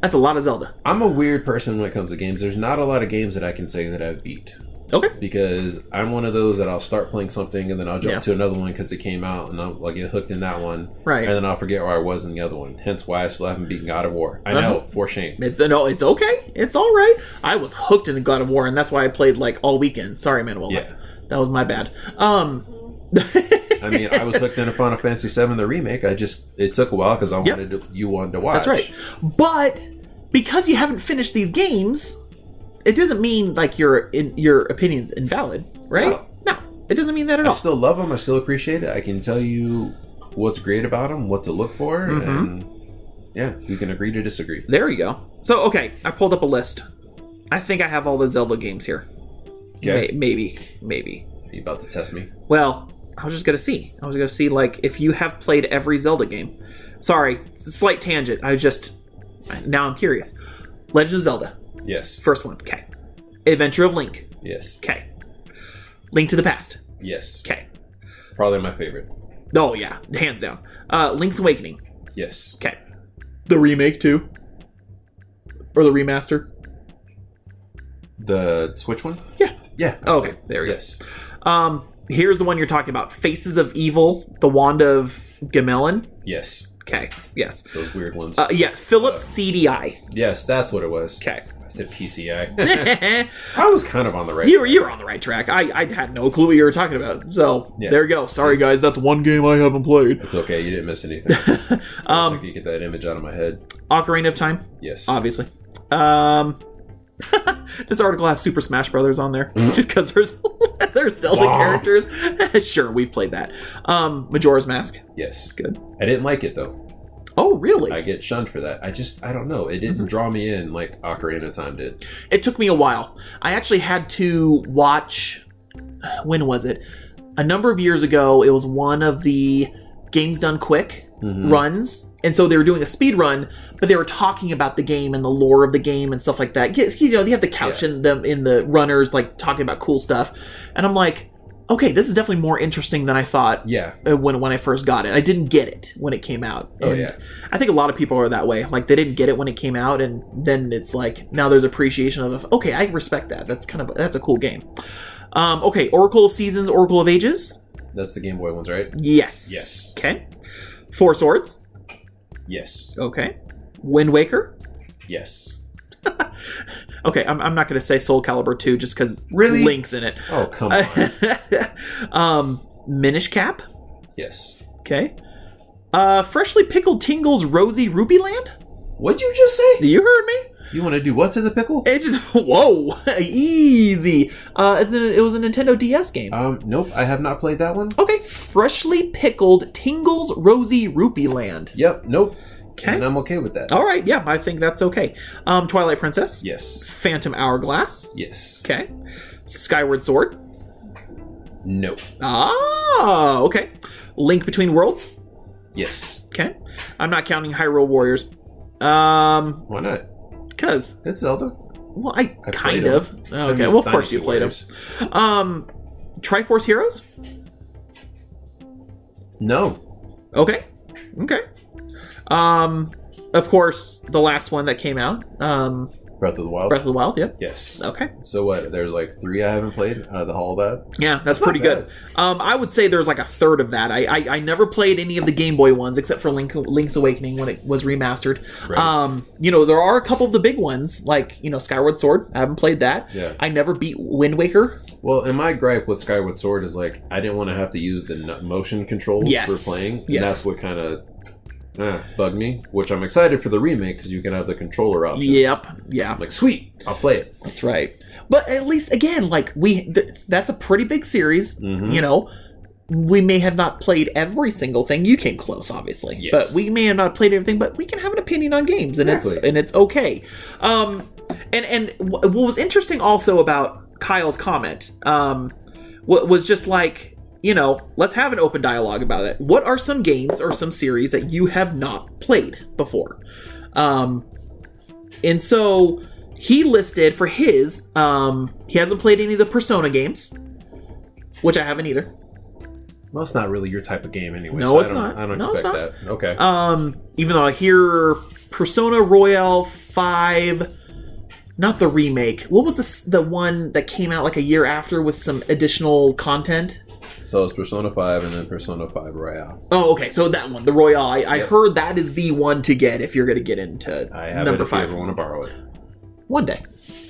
that's a lot of Zelda. I'm a weird person when it comes to games. There's not a lot of games that I can say that I've beat Okay, because I'm one of those that I'll start playing something and then I'll jump Yeah. to another one because it came out and I'll, I'll get hooked in that one right. and then I'll forget where I was in the other one. Hence why I still haven't beaten God of War. I know, for shame. It, no, it's okay. It's all right. I was hooked in God of War, and that's why I played like all weekend. Sorry, Manuel. Yeah. that was my bad. Um, I mean, I was hooked into Final Fantasy VII the remake. I just it took a while because I Yep. wanted to, you wanted to watch. That's right. But because you haven't finished these games, it doesn't mean like your in, your opinion's invalid, right? No. it doesn't mean that at I all. I still love them. I still appreciate it. I can tell you what's great about them, what to look for, Mhm. and yeah, we can agree to disagree. There you go. So okay, I pulled up a list. I think I have all the Zelda games here. Okay, May- maybe, maybe. Are you about to test me? Well, I was just gonna see. I was gonna see like if you have played every Zelda game. Sorry, it's a slight tangent. I just now I'm curious. Legend of Zelda, Yes. first one. Okay. Adventure of Link. Yes. Okay. Link to the Past. Yes. Okay. Probably my favorite. Oh yeah, hands down. Uh, Link's Awakening. Yes. Okay. The remake too, or the remaster. The Switch one? Yeah. Yeah. Oh, okay, there we go. Yes. Um, here's the one you're talking about: Faces of Evil, the Wand of Gamelon. Yes. Okay. Yes. Those weird ones. Uh, yeah. Philips CDI. yes, that's what it was. Okay. I said PCI. I was kind of on the right. were you were on the right track. I I had no clue what you were talking about. So Yeah. there you go. Sorry guys, that's one game I haven't played. It's okay. You didn't miss anything. Um, um, you get that image out of my head. Ocarina of Time, Yes. obviously. Um. this article has Super Smash Brothers on there just because there's there's Zelda characters. sure, we've played that. Um, Majora's Mask. yes. Good. I didn't like it though. Oh, really? I get shunned for that. I just I don't know. It Mm-hmm. didn't draw me in like Ocarina of Time did. it took me a while. I actually had to watch when was it? A number of years ago, it was one of the games done quick Mhm. runs. And so they were doing a speed run, but they were talking about the game and the lore of the game and stuff like that. You know, they have the couch in them in the runners, like talking about cool stuff. And I'm like, okay, this is definitely more interesting than I thought Yeah. uh, when when I first got it. I didn't get it when it came out. Oh, And yeah. I think a lot of people are that way. Like they didn't get it when it came out, and then it's like now there's appreciation of okay, I respect that. That's kind of that's a cool game. Um, okay, Oracle of Seasons, Oracle of Ages. That's the Game Boy ones, right? Yes. Yes. Okay. Four Swords. Yes. Okay. Wind Waker. Yes. Okay, I'm, I'm not going to say Soul Calibur 2 just because Really? Link's in it. Oh, come on. um, Minish Cap. yes. Okay. Uh, freshly pickled Tingle's Rosy Ruby Land. What'd you just say? You heard me. You want to do what to the pickle? It just whoa, easy. Uh, and then it was a Nintendo DS game. Um, nope, I have not played that one. okay, freshly pickled Tingle's Rosy Rupee Land. Yep, nope. Okay. And I'm okay with that. All right, yeah, I think that's okay. Um, Twilight Princess, Yes. Phantom Hourglass. Yes. Okay, Skyward Sword. No. Ah, okay. Link Between Worlds. Yes. Okay, I'm not counting Hyrule Warriors. Um, Why not? Cause It's Zelda. well, I, I kind of. I Okay, mean, well, of course you played them. Um, Triforce Heroes. No. Okay. Okay. Um, of course, the last one that came out, um, Breath of the Wild. Breath of the Wild. Yep. Yes. Okay. So what? There's like three I haven't played out of the Hall of that. Yeah, that's not pretty good. Um, I would say there's like a third of that. I, I I never played any of the Game Boy ones except for Link Link's Awakening when it was remastered. Right. Um, you know there are a couple of the big ones like you know Skyward Sword. I haven't played that. Yeah. I never beat Wind Waker. Well, and my gripe with Skyward Sword is like I didn't want to have to use the motion controls Yes. for playing. And Yes. that's what kind of uh, bugged me. Which I'm excited for the remake because you can have the controller options. Yep. Yeah. I'm like, sweet, I'll play it. That's right. But at least again, like we, th- that's a pretty big series. Mhm. You know, we may have not played every single thing. You came close, obviously, Yes. but we may have not played everything. But we can have an opinion on games, and it's and it's okay. Um, and and what was interesting also about Kyle's comment, um, was just like. You know, let's have an open dialogue about it. What are some games or some series that you have not played before? Um, and so he listed for his um he hasn't played any of the persona games which i haven't either Well, it's not really your type of game anyway. No, so it's I don't, not. I don't No, expect that. Okay. um even though i hear persona royale 5 not the remake what was the the one that came out like a year after with some additional content so it's Persona 5 and then Persona 5 Royale. oh okay so that one the royale i, I Yep. heard that is the one to get if you're gonna get into I have number it if you five ever want to borrow it. one day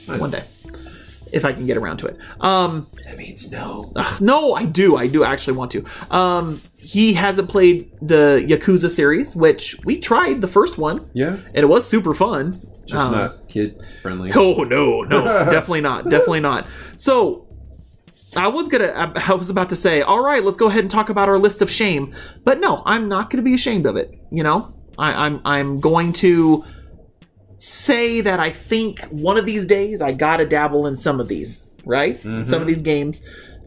Nice. one day if i can get around to it um That means no. Ugh, no, I do. I do actually want to. Um, he hasn't played the Yakuza series, which we tried the first one, Yeah. and it was super fun. Just Um, not kid friendly. Oh no, no, definitely not, definitely not. So, I was gonna, I I was about to say, all right, let's go ahead and talk about our list of shame, but no, I'm not gonna be ashamed of it. You know, I, I'm, I'm going to say that I think one of these days I gotta dabble in some of these, right? Mhm. Some of these games,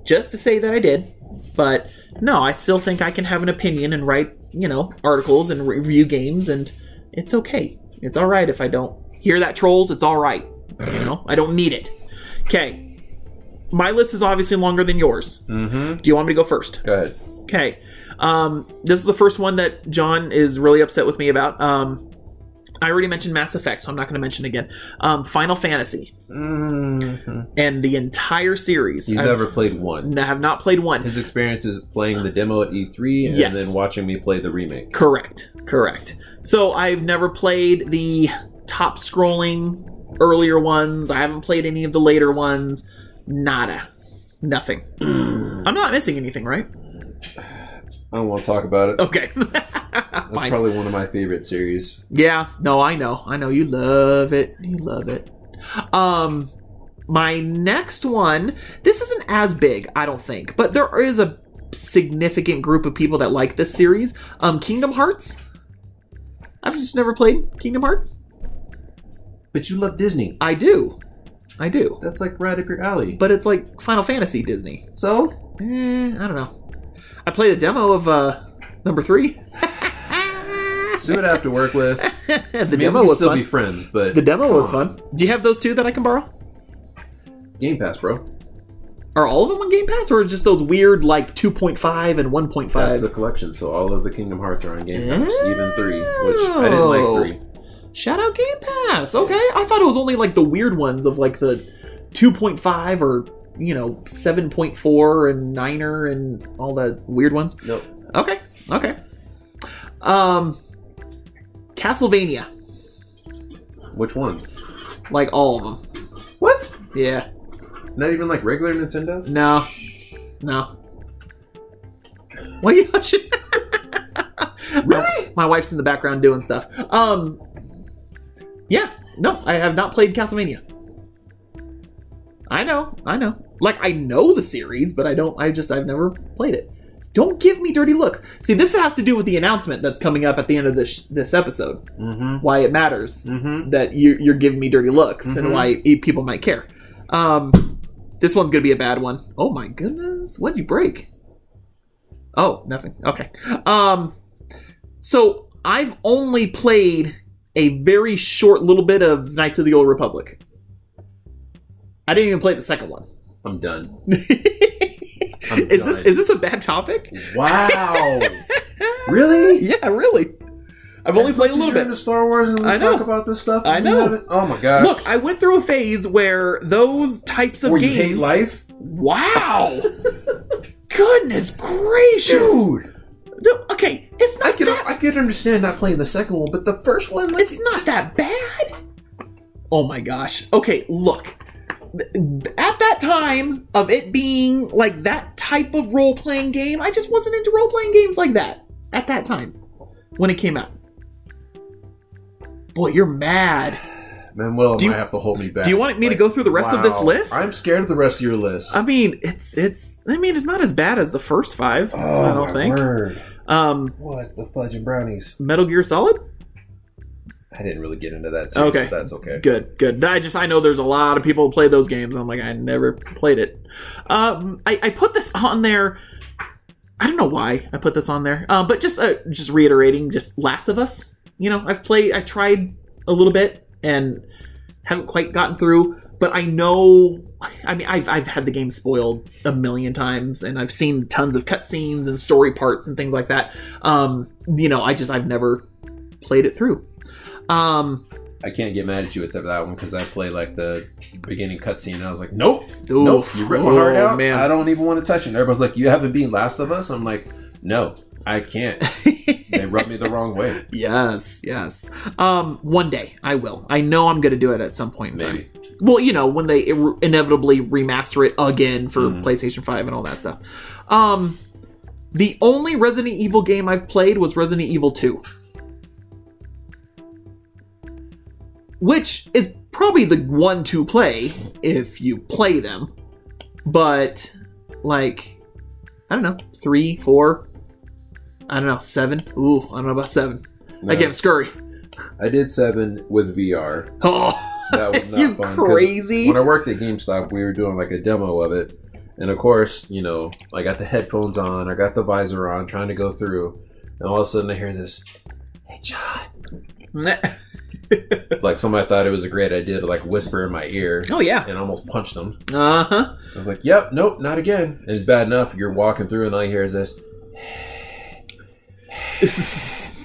just to say that I did. But no, I still think I can have an opinion and write, you know, articles and review games, and it's okay. It's all right if I don't hear that trolls. It's all right. You know, I don't need it. Okay, my list is obviously longer than yours. Mm-hmm. Do you want me to go first? Go ahead. Okay. Um, this is the first one that John is really upset with me about. Um, I already mentioned Mass Effect, so I'm not going to mention again. Um, Final Fantasy Mm-hmm. and the entire series. He's I've- never played one. I have not played one. His experience is playing the demo at E3 and Yes. then watching me play the remake. Correct. Correct. So I've never played the top scrolling earlier ones. I haven't played any of the later ones. Nada. Nothing. I'm not missing anything, right? I don't want to talk about it. Okay. That's Fine. probably one of my favorite series. Yeah, no, I know. I know you love it. You love it. Um my next one, this isn't as big, I don't think, but there is a significant group of people that like this series. Um Kingdom Hearts. I've just never played Kingdom Hearts. But you love Disney. I do. I do. That's like right up your alley. But it's like Final Fantasy Disney. so Eh, I don't know. I played a demo of uh number three. see what I have to work with. the I mean, demo was still fun. be friends, but the demo was on. fun. Do you have those two that I can borrow? Game Pass, bro. Are all of them on Game Pass, or just those weird like 2.5 and 1.5? That's the collection. So all of the Kingdom Hearts are on Game Pass, even three, which I didn't like Oh. three. Shout out Game Pass. Okay, I thought it was only like the weird ones of like the 2.5 or you know 7.4 and Niner and all the weird ones. Nope. Okay, okay. Um, Castlevania, Which one? like all of them. What? Yeah. Not even like regular Nintendo? No. No. What are you hushing? Really? My wife's in the background doing stuff. Um. Yeah. No, I have not played Castlevania. I know. I know. Like I know the series, but I don't. I just I've never played it. Don't give me dirty looks. See, this has to do with the announcement that's coming up at the end of this this episode. Mm-hmm. Why it matters Mm-hmm. that you, you're giving me dirty looks and Mhm. why people might care. Um, this one's gonna be a bad one. Oh my goodness, what'd you break? Oh, nothing. Okay. Um, so I've only played a very short little bit of Knights of the Old Republic. I didn't even play the second one. I'm done. is this is this a bad topic? Wow. really? Yeah, really. I've only played a little bit. into Star Wars and we I know. talk about this stuff. I know. Oh my gosh. Look, I went through a phase where those types of Where you games. hate life, Wow! Goodness gracious! dude. Dude, okay, it's I not can that. I can understand not playing the second one, but the first one, like, It's not that bad. Oh my gosh. Okay, look. At that time of it being like that type of role playing game, I just wasn't into role playing games like that at that time when it came out. Boy, you're mad. Manuel Do you- might have to hold me back. do you want me to go through the rest of this list? I'm scared of the rest of your list. I mean, it's it's. I mean, it's not as bad as the first five. oh I don't my think. word! Um, What the fudge and brownies? Metal Gear Solid. I didn't really get into that. Series, Okay. so that's okay. Good, good. I just I know there's a lot of people who play those games. I'm like I never played it. Um, I, I put this on there. I don't know why I put this on there, uh, but just uh, just reiterating, just Last of Us. You know, I've played, I tried a little bit and haven't quite gotten through. But I know, I mean, I've I've had the game spoiled a million times, and I've seen tons of cutscenes and story parts and things like that. Um, you know, I just I've never played it through. Um, I can't get mad at you with that one because I played like the beginning cutscene and I was like, nope, Oof. nope, you ripped my heart Oh, out. man. I don't even want to touch it. And everybody's like, you haven't beaten Last of Us. I'm like, no, I can't. they rub me the wrong way. yes, yes. Um, one day I will. I know I'm going to do it at some point in time. Maybe. Well, you know, when they inevitably remaster it again for Mhm. PlayStation 5 and all that stuff. Um, the only Resident Evil game I've played was Resident Evil 2. Which is probably the one to play if you play them. But, like, I don't know, three, four, I don't know, seven. Ooh, I don't know about seven. No, Again, scurry. I did seven with VR. Oh, That was not you fun. crazy. When I worked at GameStop, we were doing like a demo of it. And of course, you know, I got the headphones on, I got the visor on, trying to go through. And all of a sudden I hear this, hey, John. Like somebody thought it was a great idea to like whisper in my ear oh, yeah. and almost punched them. Uh huh. I was like, yep, nope, not again. And it's bad enough. You're walking through and all you hear is this.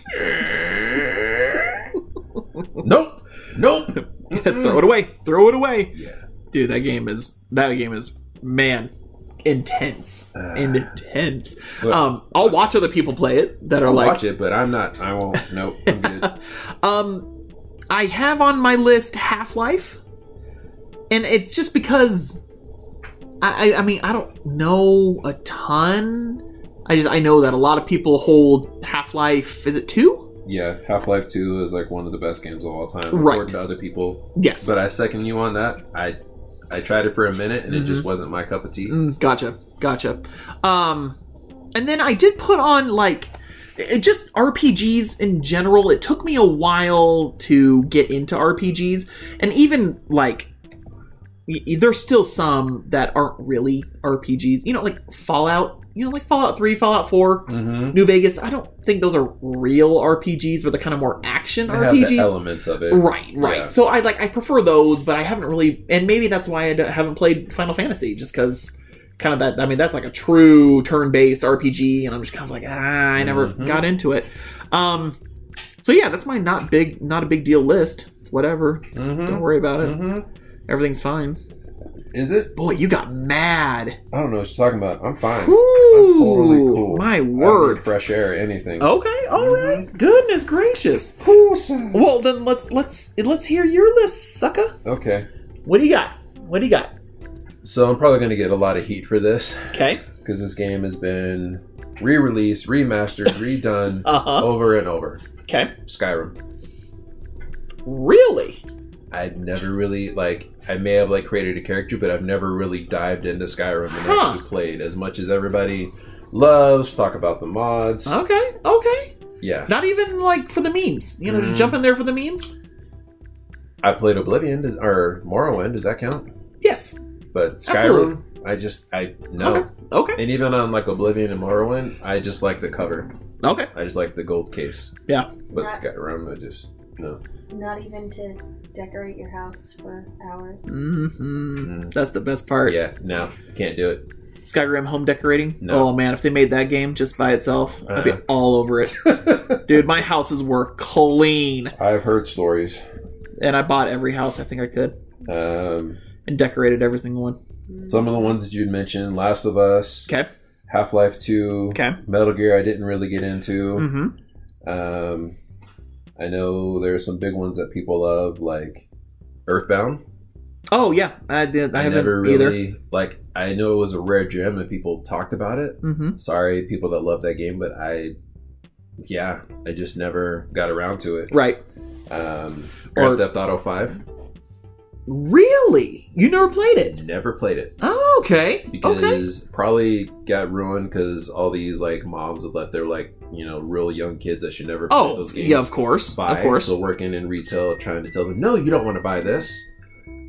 Nope, nope. Throw it away. Throw it away. Yeah. Dude, that game is that game is man intense. Ah. intense. Look, Um I'll watch other people play it that are I'll like watch it, but I'm not. I won't. Nope, I'm good. um I have on my list Half-Life. And it's just because I I mean I don't know a ton. I just I know that a lot of people hold Half-Life is it 2? Yeah, Half Life Two is like one of the best games of all time, Right. according to other people. Yes. But I second you on that. I I tried it for a minute and it just wasn't my cup of tea. Mm, gotcha, gotcha. Um, and then I did put on like it just RPGs in general. It took me a while to get into RPGs, and even like there's still some that aren't really RPGs. You know, like Fallout. You know, like Fallout Three, Fallout Four, Mm-hmm. New Vegas. I don't think those are real RPGs, but they're kind of more action They RPGs. elements of it. Right, right. Yeah. So I like I prefer those, but I haven't really, and maybe that's why I haven't played Final Fantasy, just because kind of that. I mean, that's like a true turn-based RPG, and I'm just kind of like, ah, I never Mhm. got into it. Um, so yeah, that's my not big, not a big deal list. It's whatever. Don't Mm-hmm. worry about it. Mm-hmm. Everything's fine. Is it? Boy, you got mad. I don't know what you're talking about. I'm fine. Ooh, totally cool. My word. fresh air, anything. Okay, all right. Goodness gracious. Awesome. Well, then let's let's let's hear your list, sucker. Okay. What do you got? What do you got? So I'm probably going to get a lot of heat for this Okay. because this game has been re-released, remastered, redone Uh huh. over and over. Okay. Skyrim. Really? I've never really like I may have like created a character, but I've never really dived into Skyrim and Huh. actually played as much as everybody loves. Talk about the mods. Okay. Okay. Yeah, Not even like for the memes. You know, just Mm. jump in there for the memes. I played Oblivion does, or Morrowind. Does that count? Yes. But Skyrim, Absolutely. I just I no. Okay. Okay. And even on like Oblivion and Morrowind, I just like the cover. Okay. I just like the gold case. Yeah. But Not- Skyrim, I just no. Not even to decorate your house for hours. hmm Mm. That's the best part. Yeah, no, can't do it. Skyrim home decorating. No. Oh man, if they made that game just by itself, I'd be Uh-uh. all over it. Dude, my houses were clean, I've heard stories. and I bought every house I think I could Um, and decorated every single one. some of the ones that you'd mentioned, Last of Us, Okay. Half Life Two, Okay. Metal Gear. I didn't really get into. Mm-hmm. Um, I know there's some big ones that people love, like Earthbound. Oh yeah, I did. I, I, never either. really like. I know it was a rare gem and people talked about it. Mm-hmm. Sorry, people that love that game, but I, yeah, I just never got around to it. Right. Um, Or- Grand Theft Auto Five, Really? You never played it? never played it Oh, okay. Okay. because probably got ruined because all these like moms would let their like you know real young kids that should never play Oh, those games yeah, of course. buy. Of course. So working in retail, trying to tell them, no, you don't want to buy this,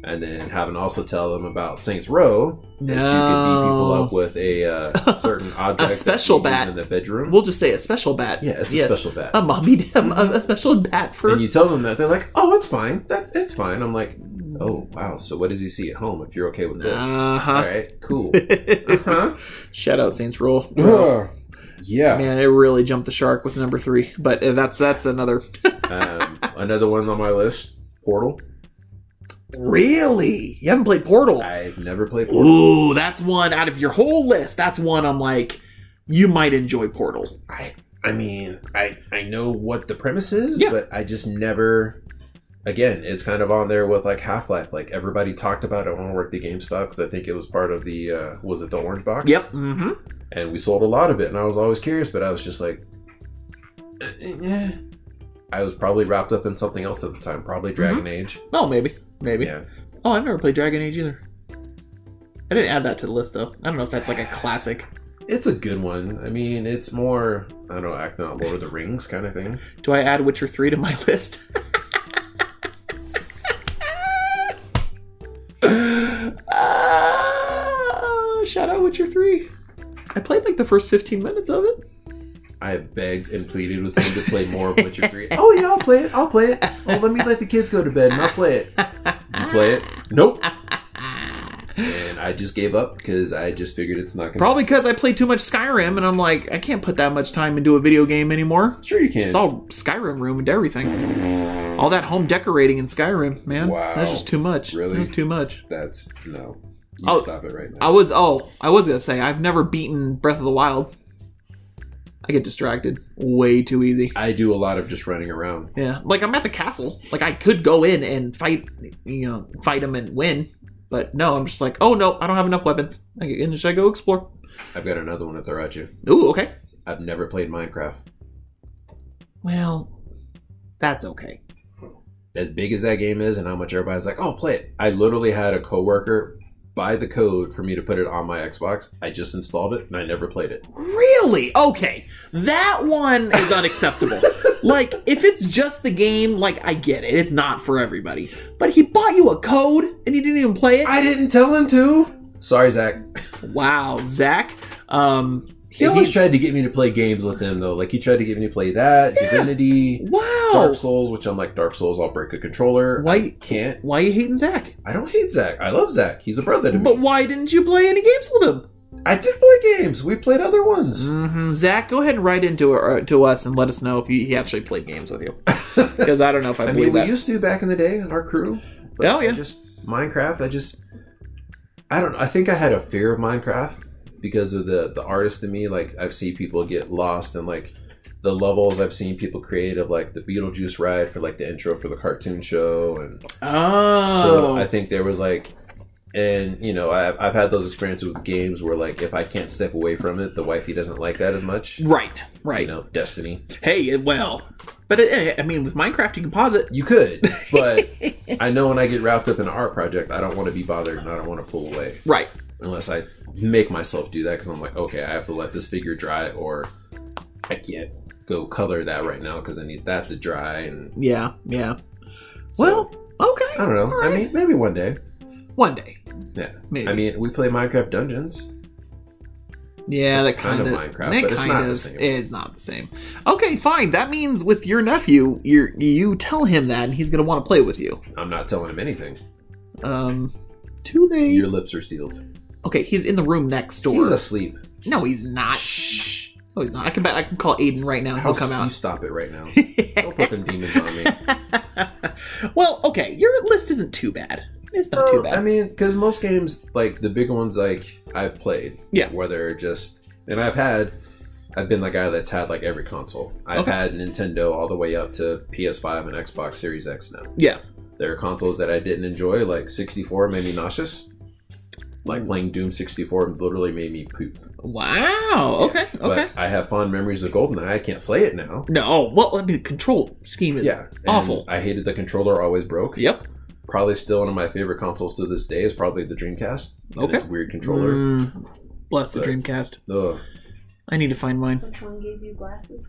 and then having to also tell them about Saints Row that you could beat people up with a uh, certain object, that special bat. in the bedroom. We'll just say a special bat. yeah, it's a Yes. special bat. A mommy, a, a special bat for. and you tell them that they're like, oh, it's fine. That it's fine. I'm like, oh wow. So what does he see at home? If you're okay with this, Uh huh. all right, cool. Uh-huh. Shout out Saints Row. Yeah. Man, it really jumped the shark with number three, but uh, that's that's another. Um, another one on my list, Portal. really, you haven't played Portal? I've never played Portal. Ooh, that's one out of your whole list. That's one I'm like, you might enjoy Portal. I I mean, I I know what the premise is, Yeah. but I just never. Again, it's kind of on there with like Half Life. Like everybody talked about it when I worked at GameStop because I think it was part of the uh, was it the Orange Box? Yep. Mm-hmm. And we sold a lot of it, and I was always curious, but I was just like, eh, eh. I was probably wrapped up in something else at the time, probably Dragon Age. Oh, maybe, maybe. Yeah, Oh, I've never played Dragon Age either. I didn't add that to the list though. I don't know if that's like a classic. it's a good one. I mean, it's more I don't know, acting out Lord of the Rings kind of thing. Do I add Witcher three to my list? Ah, shout out Witcher three. I played like the first fifteen minutes of it. I begged and pleaded with him to play more of Witcher 3. oh, yeah, I'll play it. I'll play it. Oh, let me let the kids go to bed and I'll play it. Did you play it? Nope. And I just gave up because I just figured it's not going to. Probably because I played too much Skyrim, and I'm like, I can't put that much time into a video game anymore. Sure, you can. It's all Skyrim room and everything. All that home decorating in Skyrim, man. Wow. That's just too much. Really? That's too much. That's. No. You Oh, stop it right now. I was oh, I was gonna say I've never beaten Breath of the Wild. I get distracted way too easy. I do a lot of just running around. Yeah, like I'm at the castle. Like I could go in and fight, you know, fight him and win. But no, I'm just like, oh no, I don't have enough weapons. I, and should I go explore? I've got another one to throw at you. Ooh, okay. I've never played Minecraft. Well, that's okay. As big as that game is and how much everybody's like, oh, play it. I literally had a coworker buy the code for me to put it on my Xbox. I just installed it and I never played it. Really? Okay. That one is unacceptable. like, if it's just the game, like, I get it. It's not for everybody. But he bought you a code and you didn't even play it? I didn't tell him to. Sorry, Zach. wow, Zach. Um, He always tried to get me to play games with him though. Like he tried to get me to play that, Yeah. Divinity, Wow. Dark Souls, which I'm like Dark Souls, I'll break a controller. Why- I can't. Why are you hating Zach? I don't hate Zach. I love Zach. He's a brother to me. But why didn't you play any games with him? I did play games. We played other ones. hmm Zach, go ahead and write into uh, to us and let us know if he, he actually played games with you. Because I don't know if I, I believe mean, we that. used to back in the day in our crew. Oh, yeah. I just Minecraft. I just I don't. know. I think I had a fear of Minecraft because of the the artist in me. Like I've seen people get lost in like the levels I've seen people create of like the Beetlejuice ride for like the intro for the cartoon show, and oh. so I think there was like. And you know, I've, I've had those experiences with games where, like, if I can't step away from it, the wifey doesn't like that as much. right, right. You know, Destiny. Hey, well, but it, I mean, with Minecraft, you can pause it. You could, but I know when I get wrapped up in an art project, I don't want to be bothered and I don't want to pull away right. unless I make myself do that because I'm like, okay, I have to let this figure dry, or I can't go color that right now because I need that to dry. And Yeah, yeah. so, Well, okay. I don't know. all I mean, maybe one day. one day. Yeah. Maybe. I mean, we play Minecraft Dungeons. yeah, that kind kind of of Minecraft, but it's kind not the of- same. It's not the same. Okay, fine. That means with your nephew, you you tell him that, and he's gonna want to play with you. I'm not telling him anything. Um, too late. Your lips are sealed. Okay, he's in the room next door. He's asleep. No, he's not. Shh. No, he's not. I can bet I can call Aiden right now. He'll come You out. stop it right now. Don't put them demons on me. well, okay, your list isn't too bad. It's not too Well, bad. I mean, because most games, like the big ones, like I've played, Yeah. where they're just, and I've had, I've been the guy that's had like every console. I've Okay. had Nintendo all the way up to PS5 and Xbox Series X now. yeah. There are consoles that I didn't enjoy, like 64 made me nauseous. Like playing Doom 64 literally made me poop. Wow. Okay. But Okay. I have fond memories of GoldenEye. I can't play it now. No. Well, I mean, the control scheme is yeah, awful. I hated the controller always broke. Yep. Probably still one of my favorite consoles to this day is probably the Dreamcast. and Okay. its weird controller. Mm, bless the Dreamcast. Ugh. I need to find mine. Which one gave you glasses?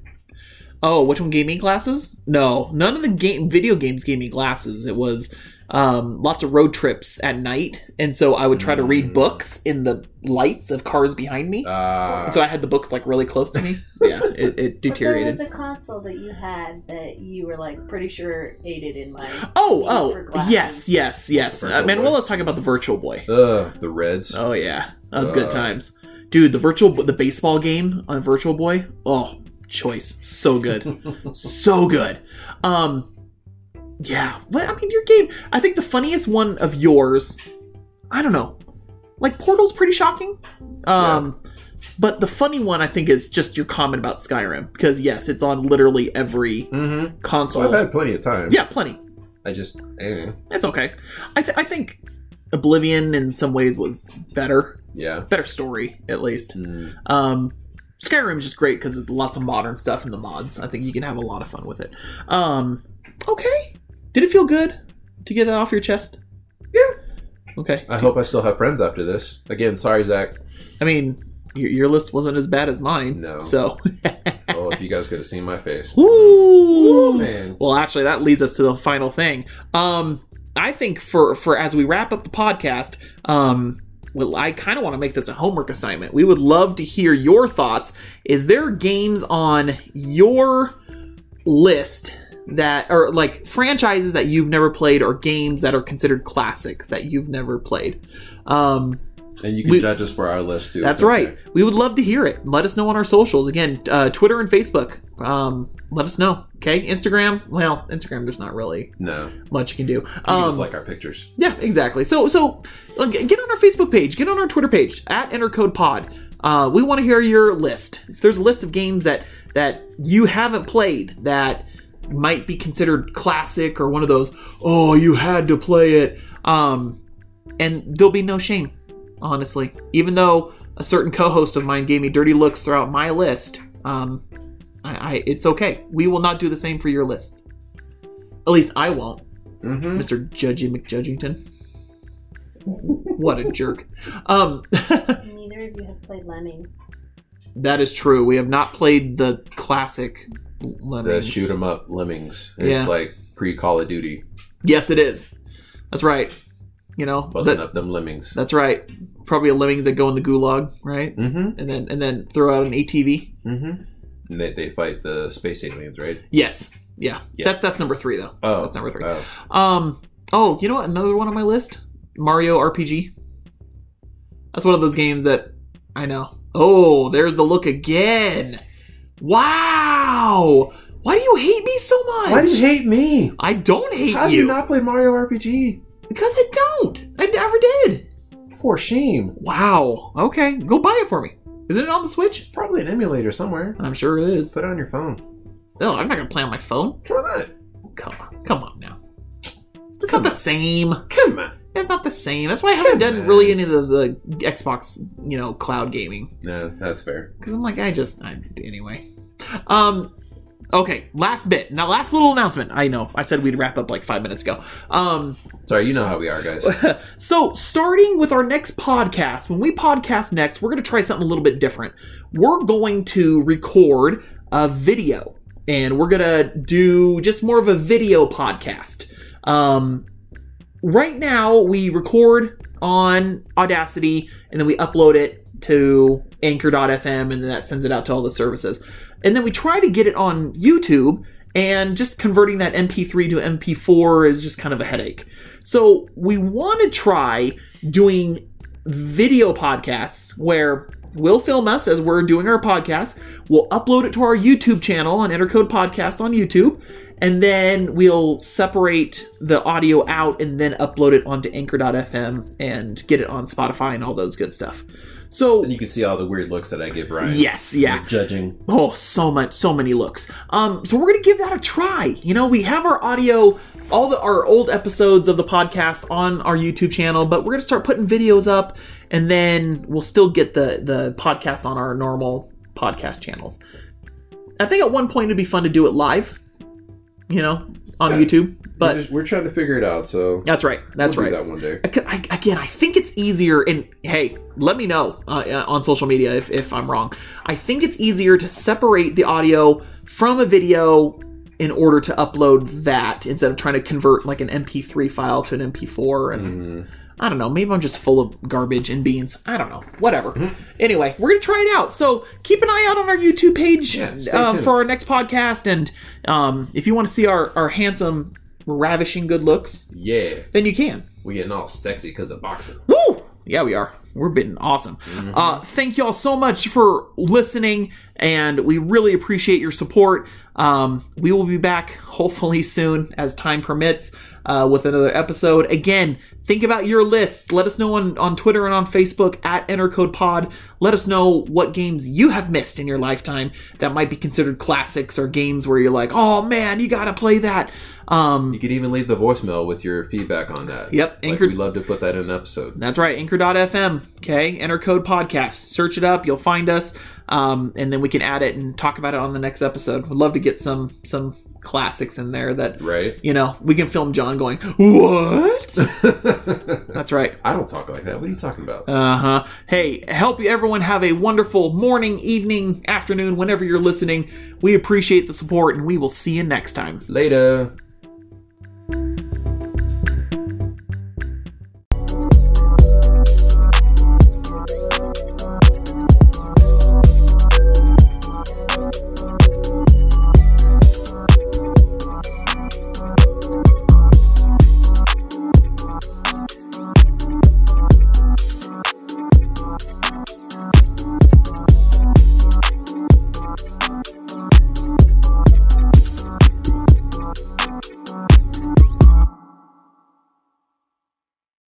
Oh, which one gave me glasses? No, none of the game video games gave me glasses. It was um, lots of road trips at night, and so I would try to read Mm. books in the lights of cars behind me. Uh, and so I had the books like really close to me. Yeah, it, it But there was a console that you had that you were like pretty sure aided in my. Oh, oh, yes, yes, yes. Virtual Uh, man, Boy. well, about the Virtual Boy. ugh, the Reds. Oh yeah, that was good Uh. times, dude. The virtual, the baseball game on Virtual Boy. Oh, choice, so good, so good. Um, yeah. But I mean, your game. I think the funniest one of yours. I don't know. Like Portal's pretty shocking. Um, but the funny one I think is just your comment about Skyrim because yes, it's on literally every Mm-hmm. console. So I've had plenty of time. yeah, plenty. I just, eh, It's okay. I, th- I think Oblivion in some ways was better, yeah. better story at least. Mm. Um, Skyrim is just great because it's lots of modern stuff in the mods. I think you can have a lot of fun with it. Um, okay. Did it feel good to get it off your chest? Yeah. Okay. I hope I still have friends after this. Again, sorry, Zach. I mean, your, your list wasn't as bad as mine. No. So. Oh, if you guys could have seen my face. Woo! Man. Well, actually, that leads us to the final thing. Um, I think for for as we wrap up the podcast, um, well, I kind of want to make this a homework assignment. We would love to hear your thoughts. Is there games on your list that or like franchises that you've never played or games that are considered classics that you've never played? Um, And you can We- judge us for our list too. that's right. We would love to hear it. Let us know on our socials. Again, uh, Twitter and Facebook. Um, let us know. Okay. Instagram. Well, Instagram, there's not really No, much you can do. you can just Um, like our pictures. yeah, exactly. So, so get on our Facebook page. Get on our Twitter page at Entercode Pod. Uh, we want to hear your list. If there's a list of games that that you haven't played that might be considered classic or one of those, oh, you had to play it. Um, and there'll be no shame, honestly. Even though a certain co-host of mine gave me dirty looks throughout my list, um, I, I it's okay. We will not do the same for your list. At least I won't, Mm-hmm. Mr. Judgy McJudgington. what a jerk. Um, Neither of you have played Lemmings. that is true. We have not played the classic The Lemmings. shoot 'em up lemmings. Yeah. It's like pre Call of Duty, Yes, it is. That's right. You know, busting that- up them lemmings. that's right. Probably a lemmings that go in the gulag, right? Mm-hmm. And then and then throw out an ATV. Mm-hmm. And they, they fight the space aliens, right? Yes. Yeah. Yeah. That, that's number three though. Oh, That's number three. Oh. Um. Oh, you know what? Another one on my list: Mario RPG. That's one of those games that I know. Oh, there's the look again. Wow. Why do you hate me so much? Why do you hate me? I don't hate you. How do you not play Mario RPG? because I don't. I never did. For shame. Wow. Okay, go buy it for me. Isn't it on the Switch? Probably an emulator somewhere. I'm sure it is. Put it on your phone. No, I'm not gonna play on my phone. Try not. Come on, come on now. It's Come not the same. Come on. It's not the same. That's why I haven't done on. really any of the, the Xbox, you know, cloud gaming. No, that's fair. Because I'm like, I just, I, anyway. Um, okay, last bit. Now, last little announcement. I know, I said we'd wrap up like five minutes ago. Um, Sorry, you know how we are, guys. so, starting with our next podcast, when we podcast next, we're going to try something a little bit different. We're going to record a video, and we're going to do just more of a video podcast. Um, right now, we record on Audacity, and then we upload it to anchor.fm, and then that sends it out to all the services. And then we try to get it on YouTube, and just converting that MP3 to MP4 is just kind of a headache. So we want to try doing video podcasts where we'll film us as we're doing our podcast. We'll upload it to our YouTube channel on Entercode Podcast on YouTube. And then we'll separate the audio out and then upload it onto anchor.fm and get it on Spotify and all those good stuff. So, and you can see all the weird looks that I give Ryan. yes, yeah. Judging. Oh, so much, so many looks. Um, so we're gonna give that a try. You know, we have our audio, all the our old episodes of the podcast on our YouTube channel, but we're gonna start putting videos up, and then we'll still get the the podcast on our normal podcast channels. I think at one point it'd be fun to do it live. You know, on Yeah. YouTube. But we're, just- we're trying to figure it out, so that's right. That's we'll right. do that one day. I I- again, I think it's easier. And hey, let me know uh, uh, on social media if, if I'm wrong. I think it's easier to separate the audio from a video in order to upload that instead of trying to convert like an MP3 file to an MP4. And Mhm. I don't know, maybe I'm just full of garbage and beans. I don't know. Whatever. Mhm. Anyway, we're gonna try it out. So keep an eye out on our YouTube page Yeah, uh, for our next podcast. And um, if you want to see our, our handsome, ravishing good looks, Yeah, then you can. We're getting all sexy because of boxing. Woo! Yeah, we are. We're being awesome. Mm-hmm. Uh, thank y'all so much for listening, and we really appreciate your support. Um, we will be back hopefully soon as time permits uh, with another episode. Again, think about your lists. Let us know on, on Twitter and on Facebook at EnterCodePod. Let us know what games you have missed in your lifetime that might be considered classics or games where you're like, oh man, you gotta play that. Um, You could even leave the voicemail with your feedback on that. Yep, like Anchor- we'd love to put that in an episode. That's right, anchor.fm. Okay, enter code podcast. Search it up, you'll find us, um, and then we can add it and talk about it on the next episode. Would love to get some some classics in there that Right? you know we can film John going what? That's right. I don't talk like that. What are you talking about? Uh huh. Hey, help you everyone have a wonderful morning, evening, afternoon, whenever you're listening. We appreciate the support, and we will see you next time. Later.